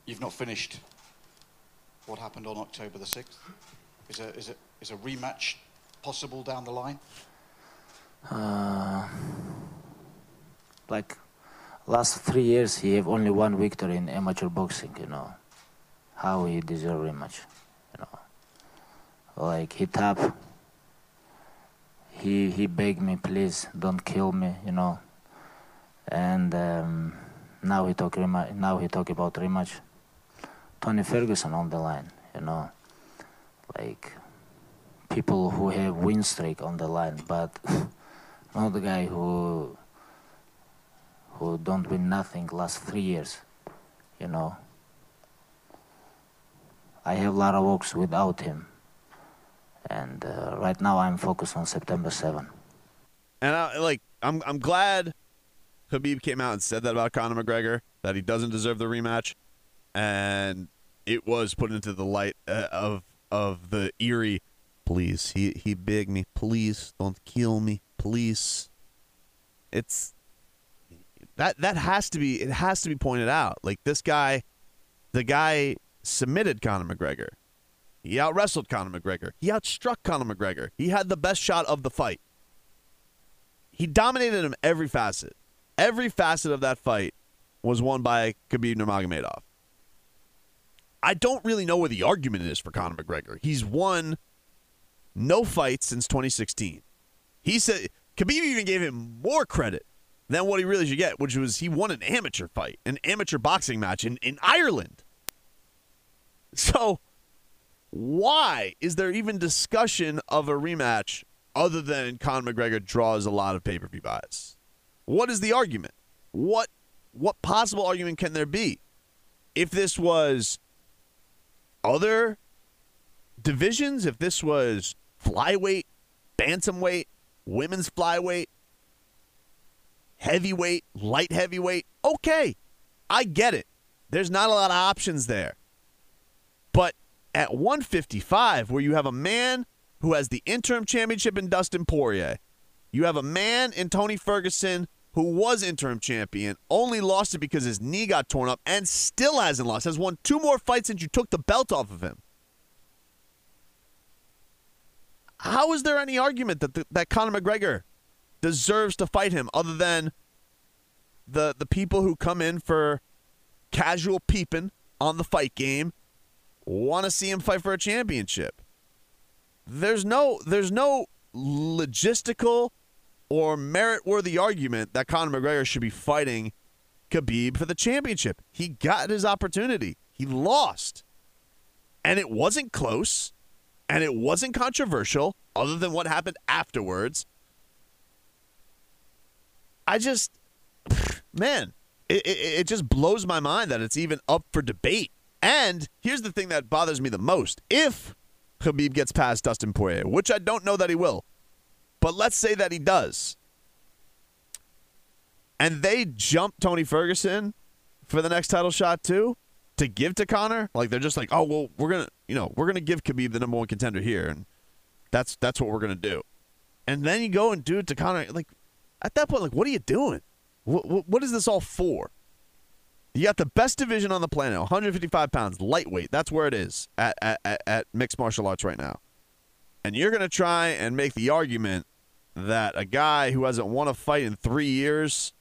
you've not finished what happened on October the 6th? Is a, is a, is a rematch possible down the line? Uh like last three years he have only one victory in amateur boxing you know how he deserve rematch you know like hit up. he he begged me please don't kill me you know and um, now he talk now he talk about rematch tony ferguson on the line you know like people who have win streak on the line but *laughs* not the guy who who don't win nothing last three years, you know. I have a lot of works without him. And uh, right now I'm focused on September 7. And I, like, I'm, I'm glad Khabib came out and said that about Conor McGregor, that he doesn't deserve the rematch. And it was put into the light uh, of of the eerie. Please, he he begged me. Please don't kill me. Please. It's that that has to be it has to be pointed out. Like this guy, the guy submitted Conor McGregor. He out wrestled Conor McGregor. He outstruck Conor McGregor. He had the best shot of the fight. He dominated him every facet. Every facet of that fight was won by Khabib Nurmagomedov. I don't really know where the argument is for Conor McGregor. He's won no fights since 2016. He said Khabib even gave him more credit than what he really should get, which was he won an amateur fight, an amateur boxing match in, in Ireland. So, why is there even discussion of a rematch other than Conor McGregor draws a lot of pay per view buys? What is the argument? What what possible argument can there be? If this was other divisions, if this was flyweight, bantamweight, women's flyweight, heavyweight, light heavyweight, okay. I get it. There's not a lot of options there. But at 155, where you have a man who has the interim championship in Dustin Poirier, you have a man in Tony Ferguson who was interim champion, only lost it because his knee got torn up, and still hasn't lost. Has won two more fights since you took the belt off of him. How is there any argument that the, that Conor McGregor deserves to fight him other than the the people who come in for casual peeping on the fight game want to see him fight for a championship. There's no there's no logistical or merit worthy argument that Conor McGregor should be fighting Khabib for the championship. He got his opportunity. He lost. And it wasn't close and it wasn't controversial other than what happened afterwards. I just *sighs* man, it, it, it just blows my mind that it's even up for debate. And here's the thing that bothers me the most. If Khabib gets past Dustin Poirier, which I don't know that he will, but let's say that he does, and they jump Tony Ferguson for the next title shot too to give to Conor, like they're just like, oh well, we're gonna, you know, we're gonna give Khabib the number one contender here, and that's that's what we're gonna do. And then you go and do it to Conor, like at that point, like what are you doing? What, what, what is this all for? You got the best division on the planet, 155 pounds, lightweight. That's where it is at, at, at mixed martial arts right now. And you're going to try and make the argument that a guy who hasn't won a fight in three years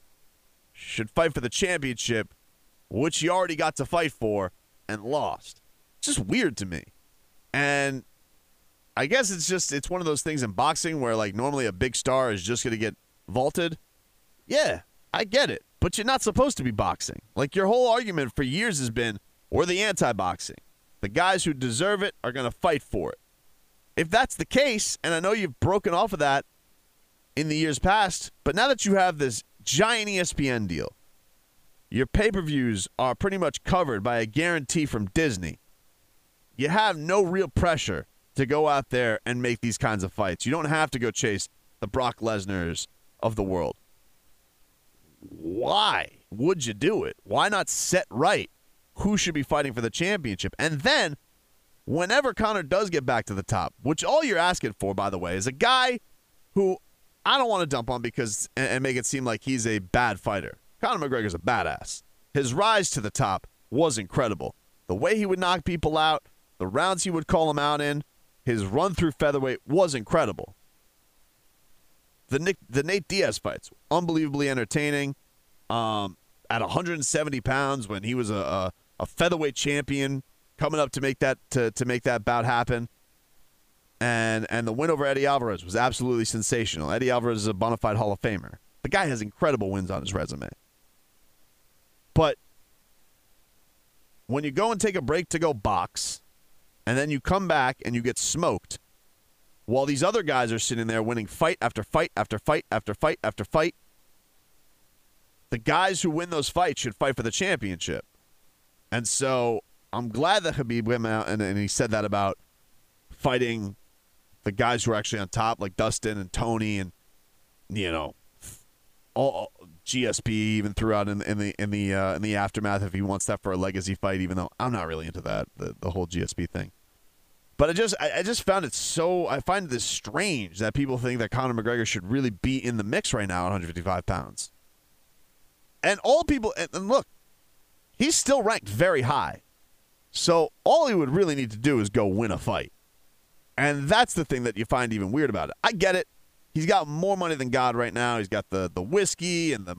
should fight for the championship, which he already got to fight for and lost. It's just weird to me. And I guess it's just it's one of those things in boxing where like normally a big star is just going to get vaulted. Yeah, I get it, but you're not supposed to be boxing. Like your whole argument for years has been, we're the anti-boxing. The guys who deserve it are going to fight for it. If that's the case, and I know you've broken off of that in the years past, but now that you have this giant ESPN deal, your pay-per-views are pretty much covered by a guarantee from Disney. You have no real pressure to go out there and make these kinds of fights. You don't have to go chase the Brock Lesnar's of the world why would you do it? Why not set right who should be fighting for the championship? And then, whenever Conor does get back to the top, which all you're asking for, by the way, is a guy who I don't want to dump on because and make it seem like he's a bad fighter. Conor McGregor's a badass. His rise to the top was incredible. The way he would knock people out, the rounds he would call them out in, his run through featherweight was incredible. The Nick, the Nate Diaz fights, unbelievably entertaining. Um, at 170 pounds, when he was a, a, a featherweight champion, coming up to make that to, to make that bout happen. And and the win over Eddie Alvarez was absolutely sensational. Eddie Alvarez is a bona fide Hall of Famer. The guy has incredible wins on his resume. But when you go and take a break to go box, and then you come back and you get smoked, while these other guys are sitting there winning fight after fight after fight after fight after fight. The guys who win those fights should fight for the championship. And so I'm glad that Khabib went out and, and he said that about fighting the guys who are actually on top, like Dustin and Tony, and you know, all GSP even threw out in, in the in the uh, in the aftermath if he wants that for a legacy fight. Even though I'm not really into that the, the whole GSP thing. But I just I, I just found it so I find this strange that people think that Conor McGregor should really be in the mix right now at 155 pounds. And all people and, and look, he's still ranked very high. So all he would really need to do is go win a fight. And that's the thing that you find even weird about it. I get it. He's got more money than God right now. He's got the the whiskey and the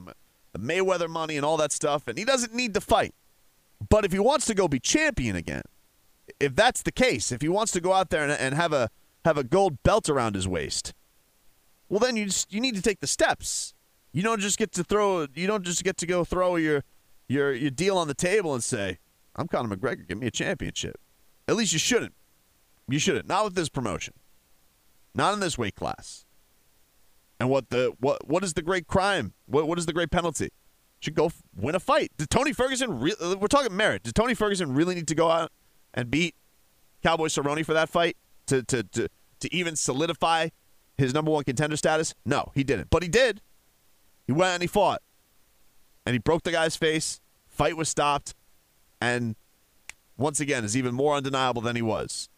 the Mayweather money and all that stuff, and he doesn't need to fight. But if he wants to go be champion again, if that's the case, if he wants to go out there and, and have a have a gold belt around his waist, well then you just, you need to take the steps. You don't just get to throw. You don't just get to go throw your your your deal on the table and say, "I'm Conor McGregor. Give me a championship." At least you shouldn't. You shouldn't. Not with this promotion. Not in this weight class. And what the what what is the great crime? What what is the great penalty? Should go f- win a fight. Did Tony Ferguson? Re- we're talking merit. Did Tony Ferguson really need to go out and beat Cowboy Cerrone for that fight to to to to even solidify his number one contender status? No, he didn't. But he did. He went and he fought, and he broke the guy's face. Fight was stopped, and once again is even more undeniable than he was.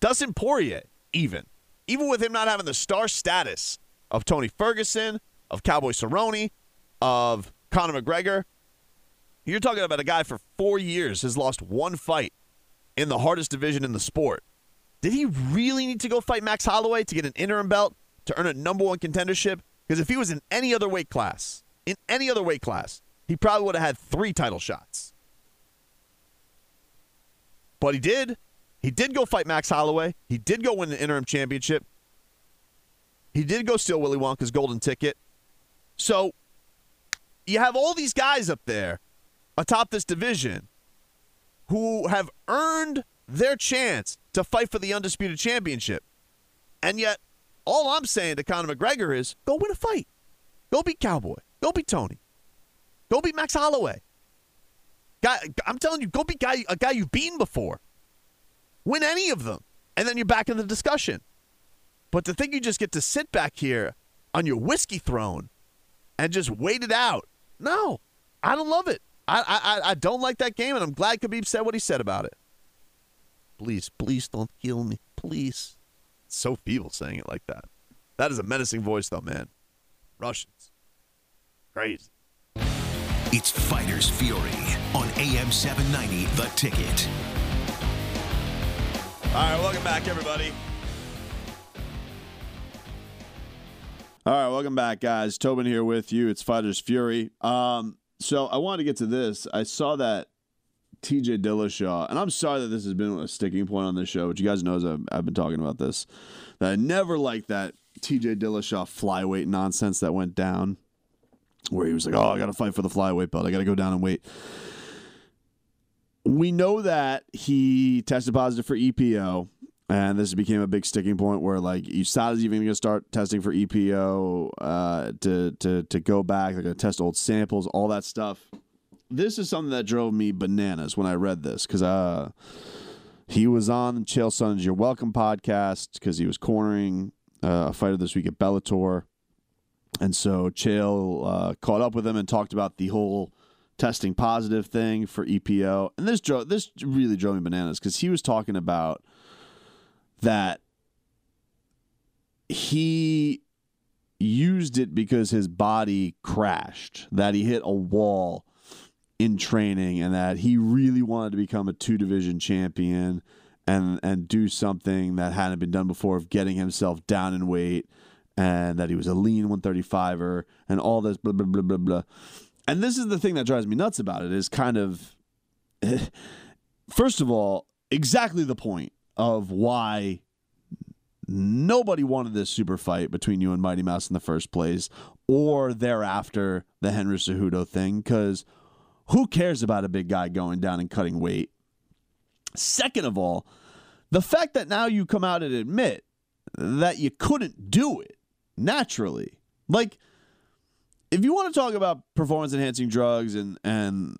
Dustin Poirier, even even with him not having the star status of Tony Ferguson, of Cowboy Cerrone, of Conor McGregor. You're talking about a guy for four years has lost one fight in the hardest division in the sport. Did he really need to go fight Max Holloway to get an interim belt to earn a number one contendership? Because if he was in any other weight class, in any other weight class, he probably would have had three title shots. But he did. He did go fight Max Holloway. He did go win the interim championship. He did go steal Willy Wonka's golden ticket. So you have all these guys up there atop this division who have earned their chance to fight for the undisputed championship. And yet, all I'm saying to Conor McGregor is go win a fight. Go beat Cowboy. Go beat Tony. Go beat Max Holloway. Guy, I'm telling you, go beat guy, a guy you've beaten before. Win any of them. And then you're back in the discussion. But to think you just get to sit back here on your whiskey throne and just wait it out, no, I don't love it. I, I, I don't like that game, and I'm glad Khabib said what he said about it. Please, please don't kill me. Please. It's so feeble saying it like that. That is a menacing voice, though, man. Russians. Crazy. It's Fighters Fury on AM 790, The Ticket. All right, welcome back, everybody. All right, welcome back, guys. Tobin here with you. It's Fighters Fury. Um, so I wanted to get to this. I saw that TJ Dillashaw, and I'm sorry that this has been a sticking point on this show, which you guys knows I've, I've been talking about this. That I never liked that TJ Dillashaw flyweight nonsense that went down, where he was like, "Oh, I got to fight for the flyweight belt. I got to go down and wait." We know that he tested positive for EPO, and this became a big sticking point where like USADA's even going to start testing for EPO uh, to to to go back. They're going to test old samples, all that stuff. This is something that drove me bananas when I read this because uh, he was on Chael Sonnen's You're Welcome podcast because he was cornering uh, a fighter this week at Bellator, and so Chael uh, caught up with him and talked about the whole testing positive thing for EPO, and this drove this really drove me bananas because he was talking about that he used it because his body crashed, that he hit a wall in training, and that he really wanted to become a two division champion and and do something that hadn't been done before of getting himself down in weight and that he was a lean 135er and all this blah blah blah blah blah. And this is the thing that drives me nuts about it is kind of *laughs* first of all, exactly the point of why nobody wanted this super fight between you and Mighty Mouse in the first place, or thereafter the Henry Cejudo thing, because who cares about a big guy going down and cutting weight? Second of all, the fact that now you come out and admit that you couldn't do it naturally, like if you want to talk about performance enhancing drugs and and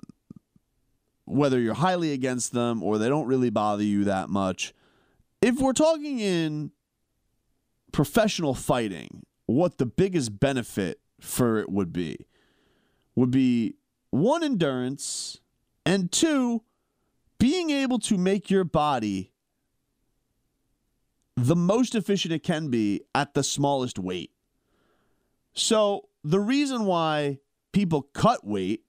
whether you're highly against them or they don't really bother you that much, if we're talking in professional fighting, what the biggest benefit for it would be would be one endurance and two being able to make your body the most efficient it can be at the smallest weight. So, the reason why people cut weight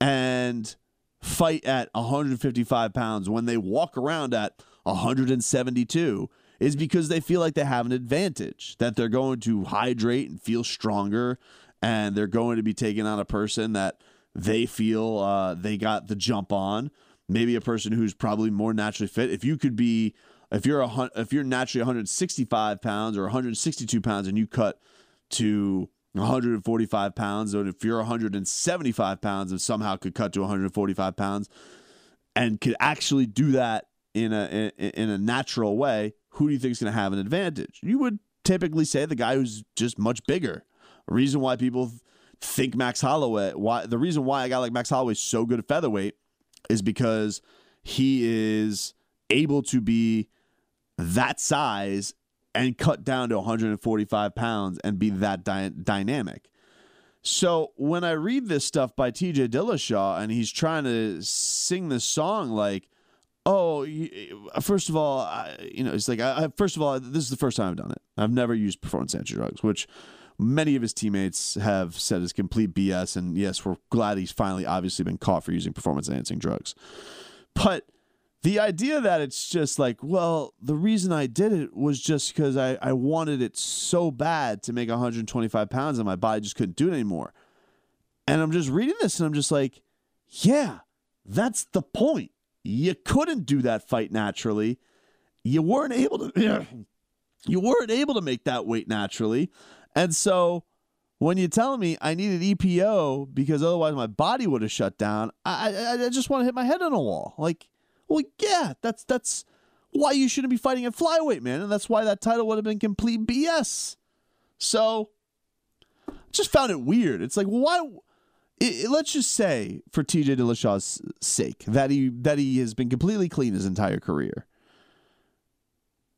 and fight at 155 pounds when they walk around at 172 is because they feel like they have an advantage, that they're going to hydrate and feel stronger, and they're going to be taking on a person that they feel uh, they got the jump on. Maybe a person who's probably more naturally fit. If you could be, if you're a if you're naturally 165 pounds or 162 pounds and you cut to 145 pounds, and if you're 175 pounds and somehow could cut to 145 pounds and could actually do that in a in, a natural way, who do you think is going to have an advantage? You would typically say the guy who's just much bigger. Reason why people think Max Holloway, why the reason why a guy like Max Holloway is so good at featherweight is because he is able to be that size and cut down to 145 pounds and be that dy- dynamic. So when I read this stuff by TJ Dillashaw and he's trying to sing this song like, oh, first of all, I, you know, it's like, I, first of all, this is the first time I've done it. I've never used performance enhancing drugs, which many of his teammates have said is complete BS. And yes, we're glad he's finally obviously been caught for using performance enhancing drugs. But the idea that it's just like, well, the reason I did it was just because I, I wanted it so bad to make 125 pounds and my body just couldn't do it anymore. And I'm just reading this and I'm just like, yeah, that's the point. You couldn't do that fight naturally. You weren't able to *clears throat* you weren't able to make that weight naturally. And so when you tell me I needed EPO because otherwise my body would have shut down, I, I, I just want to hit my head on a wall. Like, well, yeah, that's that's why you shouldn't be fighting at flyweight, man, and that's why that title would have been complete BS. So, just found it weird. It's like, why? It, let's just say, for TJ Dillashaw's sake, that he that he has been completely clean his entire career,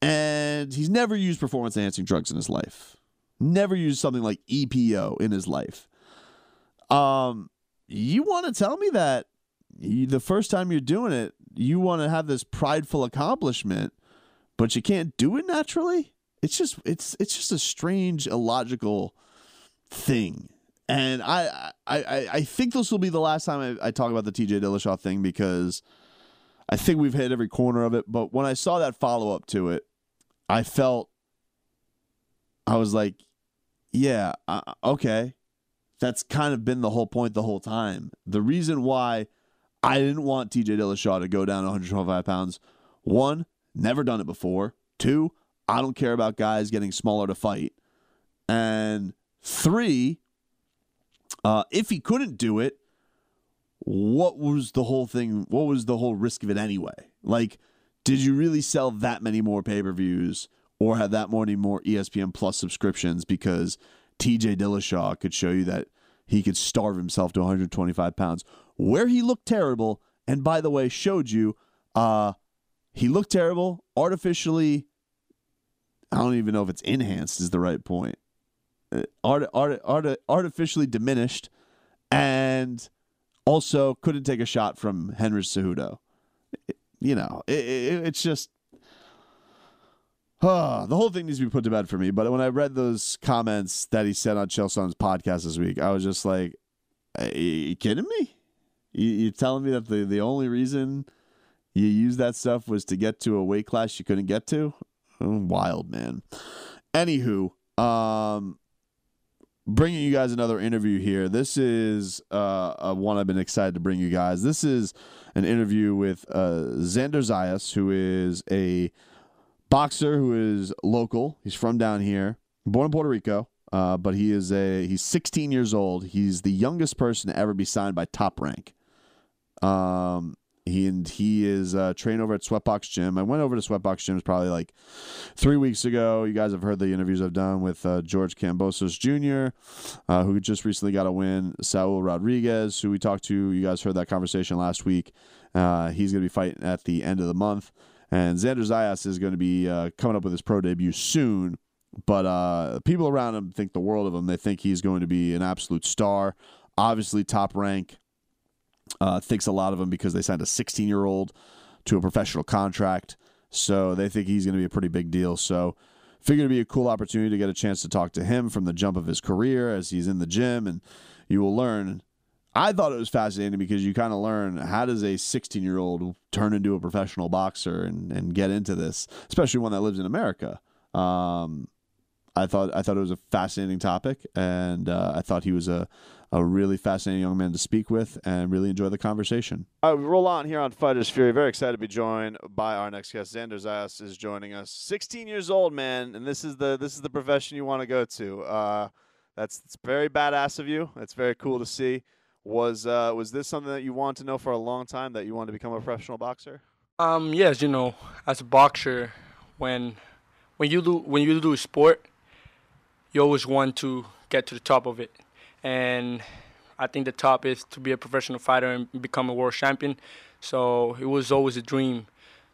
and he's never used performance enhancing drugs in his life. Never used something like EPO in his life. Um, you want to tell me that you, the first time you're doing it, you want to have this prideful accomplishment, but you can't do it naturally? It's just it's it's just a strange, illogical thing. And I I I think this will be the last time I, I talk about the TJ Dillashaw thing because I think we've hit every corner of it. But when I saw that follow up to it, I felt I was like, yeah, uh, okay. That's kind of been the whole point the whole time. The reason why I didn't want TJ Dillashaw to go down 125 pounds. One, never done it before. Two, I don't care about guys getting smaller to fight. And three, uh, if he couldn't do it, what was the whole thing? What was the whole risk of it anyway? Like, did you really sell that many more pay per views or have that many more ESPN Plus subscriptions because TJ Dillashaw could show you that he could starve himself to 125 pounds, where he looked terrible, and by the way, showed you uh, he looked terrible, artificially. I don't even know if it's enhanced is the right point. Uh, art, art, art, artificially diminished, and also couldn't take a shot from Henry Cejudo. you know, it, it, it's just the whole thing needs to be put to bed for me. But when I read those comments that he said on Chael Sonnen's podcast this week, I was just like, "Are you kidding me? You, are telling me that the, the only reason you used that stuff was to get to a weight class you couldn't get to? Oh, wild, man. Anywho, um, bringing you guys another interview here. This is uh, one I've been excited to bring you guys. This is an interview with uh, Xander Zayas, who is a boxer who is local. He's from down here, born in Puerto Rico, uh, but he is a he's 16 years old. He's the youngest person to ever be signed by Top Rank. Um, he and he is uh, trained over at Sweatbox Gym. I went over to Sweatbox Gyms probably like three weeks ago. You guys have heard the interviews I've done with uh, George Kambosos Jr., uh, who just recently got a win. Saul Rodriguez, who we talked to. You guys heard that conversation last week. Uh, he's going to be fighting at the end of the month. And Xander Zayas is going to be uh, coming up with his pro debut soon. But uh, people around him think the world of him. They think he's going to be an absolute star. Obviously, top rank uh, thinks a lot of him because they signed a 16 year old to a professional contract. So they think he's going to be a pretty big deal. So figured it'd be a cool opportunity to get a chance to talk to him from the jump of his career as he's in the gym, and you will learn. I thought it was fascinating because you kind of learn how does a 16 year old turn into a professional boxer and, and get into this, especially one that lives in America. Um, I thought I thought it was a fascinating topic, and uh, I thought he was a a really fascinating young man to speak with, and really enjoy the conversation. All right, we roll on here on Fighters Fury. Very excited to be joined by our next guest. Xander Zayas is joining us. 16 years old, man, and this is the this is the profession you want to go to. Uh, that's it's very badass of you. That's very cool to see. Was uh, was this something that you wanted to know for a long time that you wanted to become a professional boxer? Um, yes, you know, as a boxer, when when you do when you do a sport, you always want to get to the top of it, and I think the top is to be a professional fighter and become a world champion. So it was always a dream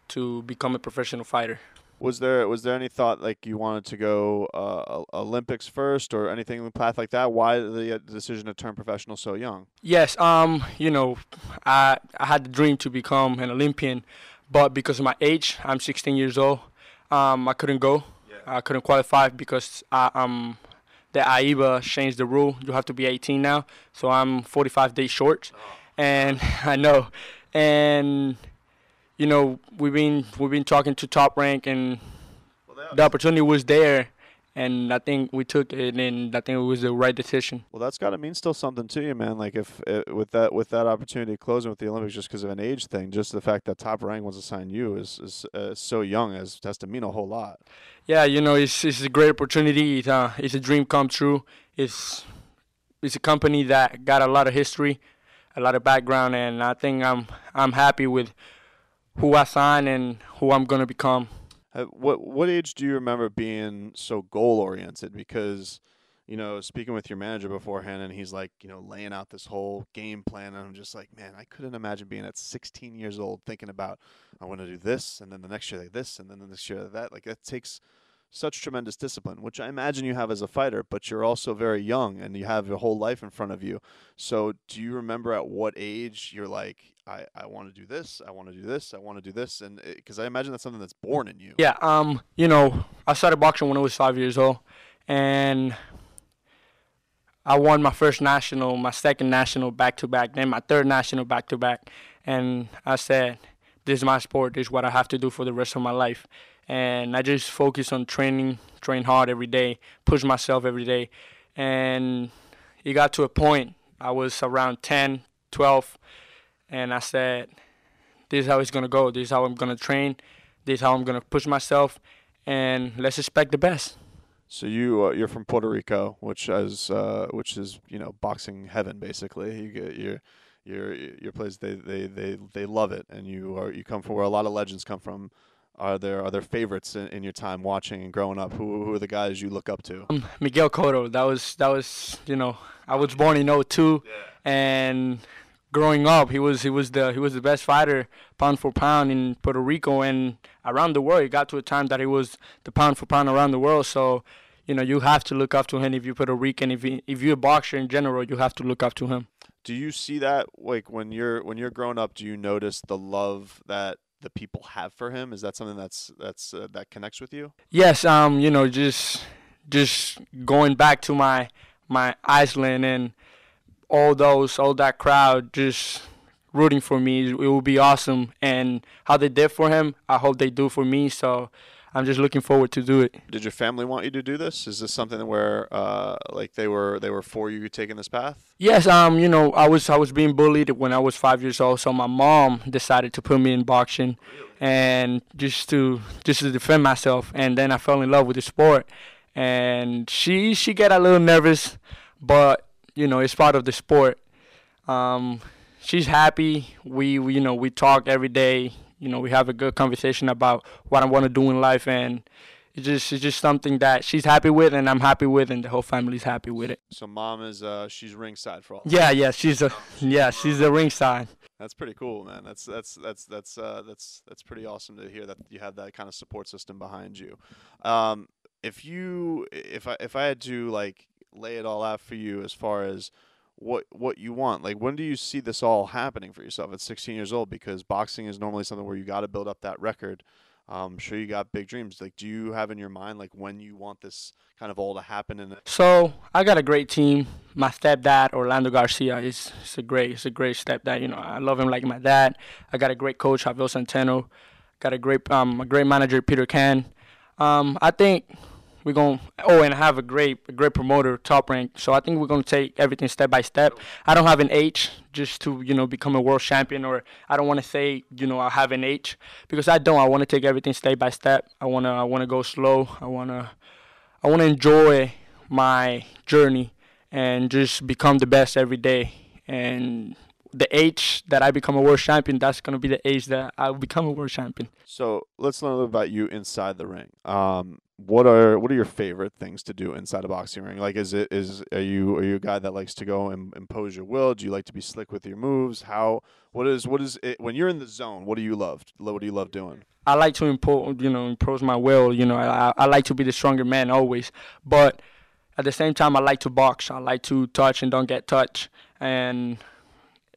to become a professional fighter. Was there was there any thought like you wanted to go uh, Olympics first or anything in the path like that? Why the uh, decision to turn professional so young? Yes, um, you know, I I had the dream to become an Olympian, but because of my age, I'm 16 years old. Um, I couldn't go. Yeah. I couldn't qualify because I, um, the AIBA changed the rule. You have to be 18 now, so I'm 45 days short, oh. and *laughs* I know, and you know we've been we've been talking to Top Rank, and well, the opportunity was there, and I think we took it, and I think it was the right decision. Well, that's got to mean still something to you, man. Like if it, with that with that opportunity closing with the Olympics just because of an age thing, just the fact that Top Rank wants to sign you is is uh, so young as has to mean a whole lot. Yeah, you know, it's it's a great opportunity. It's, uh, it's a dream come true. It's it's a company that got a lot of history, a lot of background, and I think I'm I'm happy with who I signed and who I'm gonna become. Uh, what what age do you remember being so goal oriented? Because you know, speaking with your manager beforehand, and he's like, you know, laying out this whole game plan, and I'm just like, man, I couldn't imagine being at 16 years old thinking about I want to do this, and then the next year like this, and then the next year like that. Like that takes such tremendous discipline, which I imagine you have as a fighter, but you're also very young and you have your whole life in front of you. So, do you remember at what age you're like, I, I want to do this, I want to do this, I want to do this, and because I imagine that's something that's born in you. Yeah, um, you know, I started boxing when I was five years old, and I won my first national, my second national back to back, then my third national back to back, and I said, "This is my sport. This is what I have to do for the rest of my life." And I just focus on training, train hard every day, push myself every day, and it got to a point. I was around 10, 12 and I said, "This is how it's gonna go. This is how I'm gonna train. This is how I'm gonna push myself, and let's expect the best." So you uh, you're from Puerto Rico, which is uh, which is you know boxing heaven basically. You get your your your place they, they, they, they love it, and you are you come from where a lot of legends come from. Are there are there favorites in, in your time watching and growing up? Who who are the guys you look up to? Um, Miguel Cotto. That was that was you know I was born in 02, yeah. and growing up, he was he was the he was the best fighter pound for pound in Puerto Rico and around the world. It got to a time that he was the pound for pound around the world. So, you know, you have to look up to him if you're Puerto Rican. If you, if you're a boxer in general, you have to look up to him. Do you see that like when you're when you're growing up? Do you notice the love that the people have for him? Is that something that's that's uh, that connects with you? Yes. Um. You know, just just going back to my my Iceland and all those all that crowd just rooting for me. It will be awesome. And how they did for him, I hope they do for me. So I'm just looking forward to do it. Did your family want you to do this? Is this something where uh, like they were they were for you taking this path? Yes. Um. You know, I was I was being bullied when I was five years old. So my mom decided to put me in boxing, and just to just to defend myself. And then I fell in love with the sport. And she she got a little nervous, but you know, it's part of the sport. Um, she's happy. We, we, you know, we talk every day. You know, we have a good conversation about what I want to do in life, and it's just it's just something that she's happy with, and I'm happy with, and the whole family's happy with it. So mom is uh, she's ringside for all. Yeah, yeah, she's a yeah, she's a ringside. That's pretty cool, man. That's that's that's that's uh, that's that's pretty awesome to hear that you have that kind of support system behind you. Um, if you if I if I had to like lay it all out for you as far as what what you want. Like when do you see this all happening for yourself at 16 years old? Because boxing is normally something where you got to build up that record. I'm sure you got big dreams. Like, do you have in your mind like when you want this kind of all to happen? And So I got a great team. My stepdad Orlando Garcia is, is a great, it's a great stepdad. You know, I love him like my dad. I got a great coach Javier Centeno. Got a great, um, a great manager Peter Kahn. Um, I think we're going. to Oh, and have a great, a great promoter, top rank. So I think we're gonna take everything step by step. I don't have an H just to you know become a world champion, or I don't want to say you know I have an H because I don't. I want to take everything step by step. I wanna, I wanna go slow. I wanna, I wanna enjoy my journey and just become the best every day. And the age that I become a world champion, that's gonna be the age that I become a world champion. So let's learn a little about you inside the ring. Um, what are what are your favorite things to do inside a boxing ring? Like, is it is are you are you a guy that likes to go and impose your will? Do you like to be slick with your moves? How what is what is it when you're in the zone? What do you love? What do you love doing? I like to impose, you know, impose my will. You know, I, I like to be the stronger man always. But at the same time, I like to box. I like to touch and don't get touched. And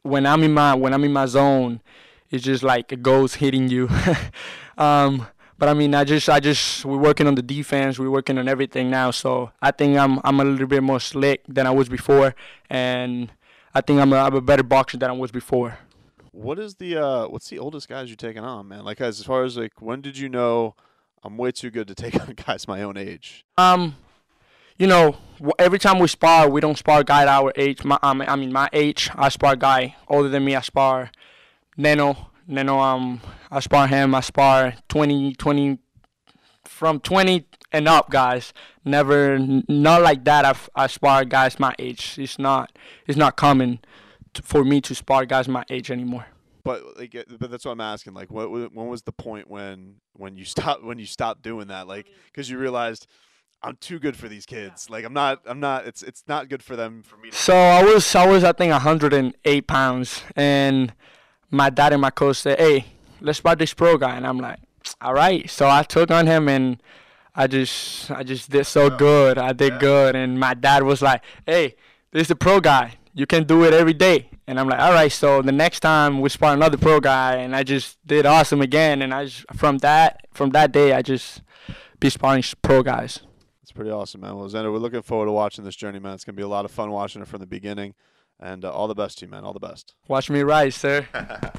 when I'm in my when I'm in my zone, it's just like a ghost hitting you. *laughs* um, but I mean, I just I just we're working on the defense. We're working on everything now. So I think I'm I'm a little bit more slick than I was before, and I think I'm a, I'm a better boxer than I was before. What is the uh what's the oldest guys you're taking on, man? Like as far as like when did you know I'm way too good to take *laughs* on guys my own age? Um, you know, every time we spar, we don't spar guy at our age. My, I mean, my age, I spar guy older than me. I spar Neno. Neno, um, I spar him. I spar 20, 20, from 20 and up, guys. Never, not like that. I, I spar guys my age. It's not, it's not common t- for me to spar guys my age anymore. But like, uh, but that's what I'm asking. Like, what when was the point when when you *laughs* stopped when you stopped doing that? Like, because you realized I'm too good for these kids. Like, I'm not. I'm not. It's it's not good for them for me. To, So I was I was I think 108 pounds, and my dad and my coach said, "Hey, let's spot this pro guy," and I'm like, "All right." So I took on him, and I just I just did so good. I did good, and my dad was like, "Hey, this is the pro guy. You can do it every day." And I'm like, "All right." So the next time we spot another pro guy, and I just did awesome again. And I just, from that from that day, I just be sparring pro guys. it's pretty awesome, man. Well, Xander, we're looking forward to watching this journey, man. It's gonna be a lot of fun watching it from the beginning, and uh, all the best to you, man. All the best. Watch me rise, sir. *laughs*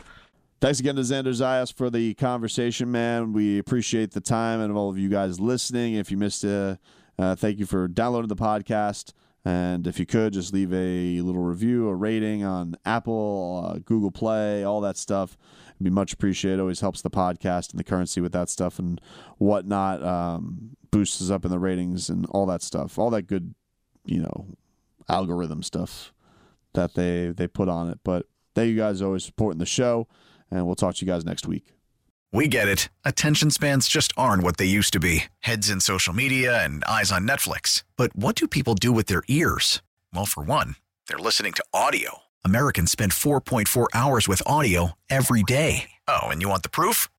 Thanks again to Xander Zayas for the conversation, man. We appreciate the time and all of you guys listening. If you missed it, uh, thank you for downloading the podcast. And if you could, just leave a little review, a rating on Apple, uh, Google Play, all that stuff. It'd be much appreciated. Always helps the podcast and the currency with that stuff and whatnot. Um, boosts us up in the ratings and all that stuff. All that good, you know, algorithm stuff that they they put on it. But thank you guys always supporting the show and we'll talk to you guys next week. We get it. Attention spans just aren't what they used to be heads in social media and eyes on Netflix. But what do people do with their ears? Well, for one, they're listening to audio. Americans spend 4.4 hours with audio every day. Oh, and you want the proof?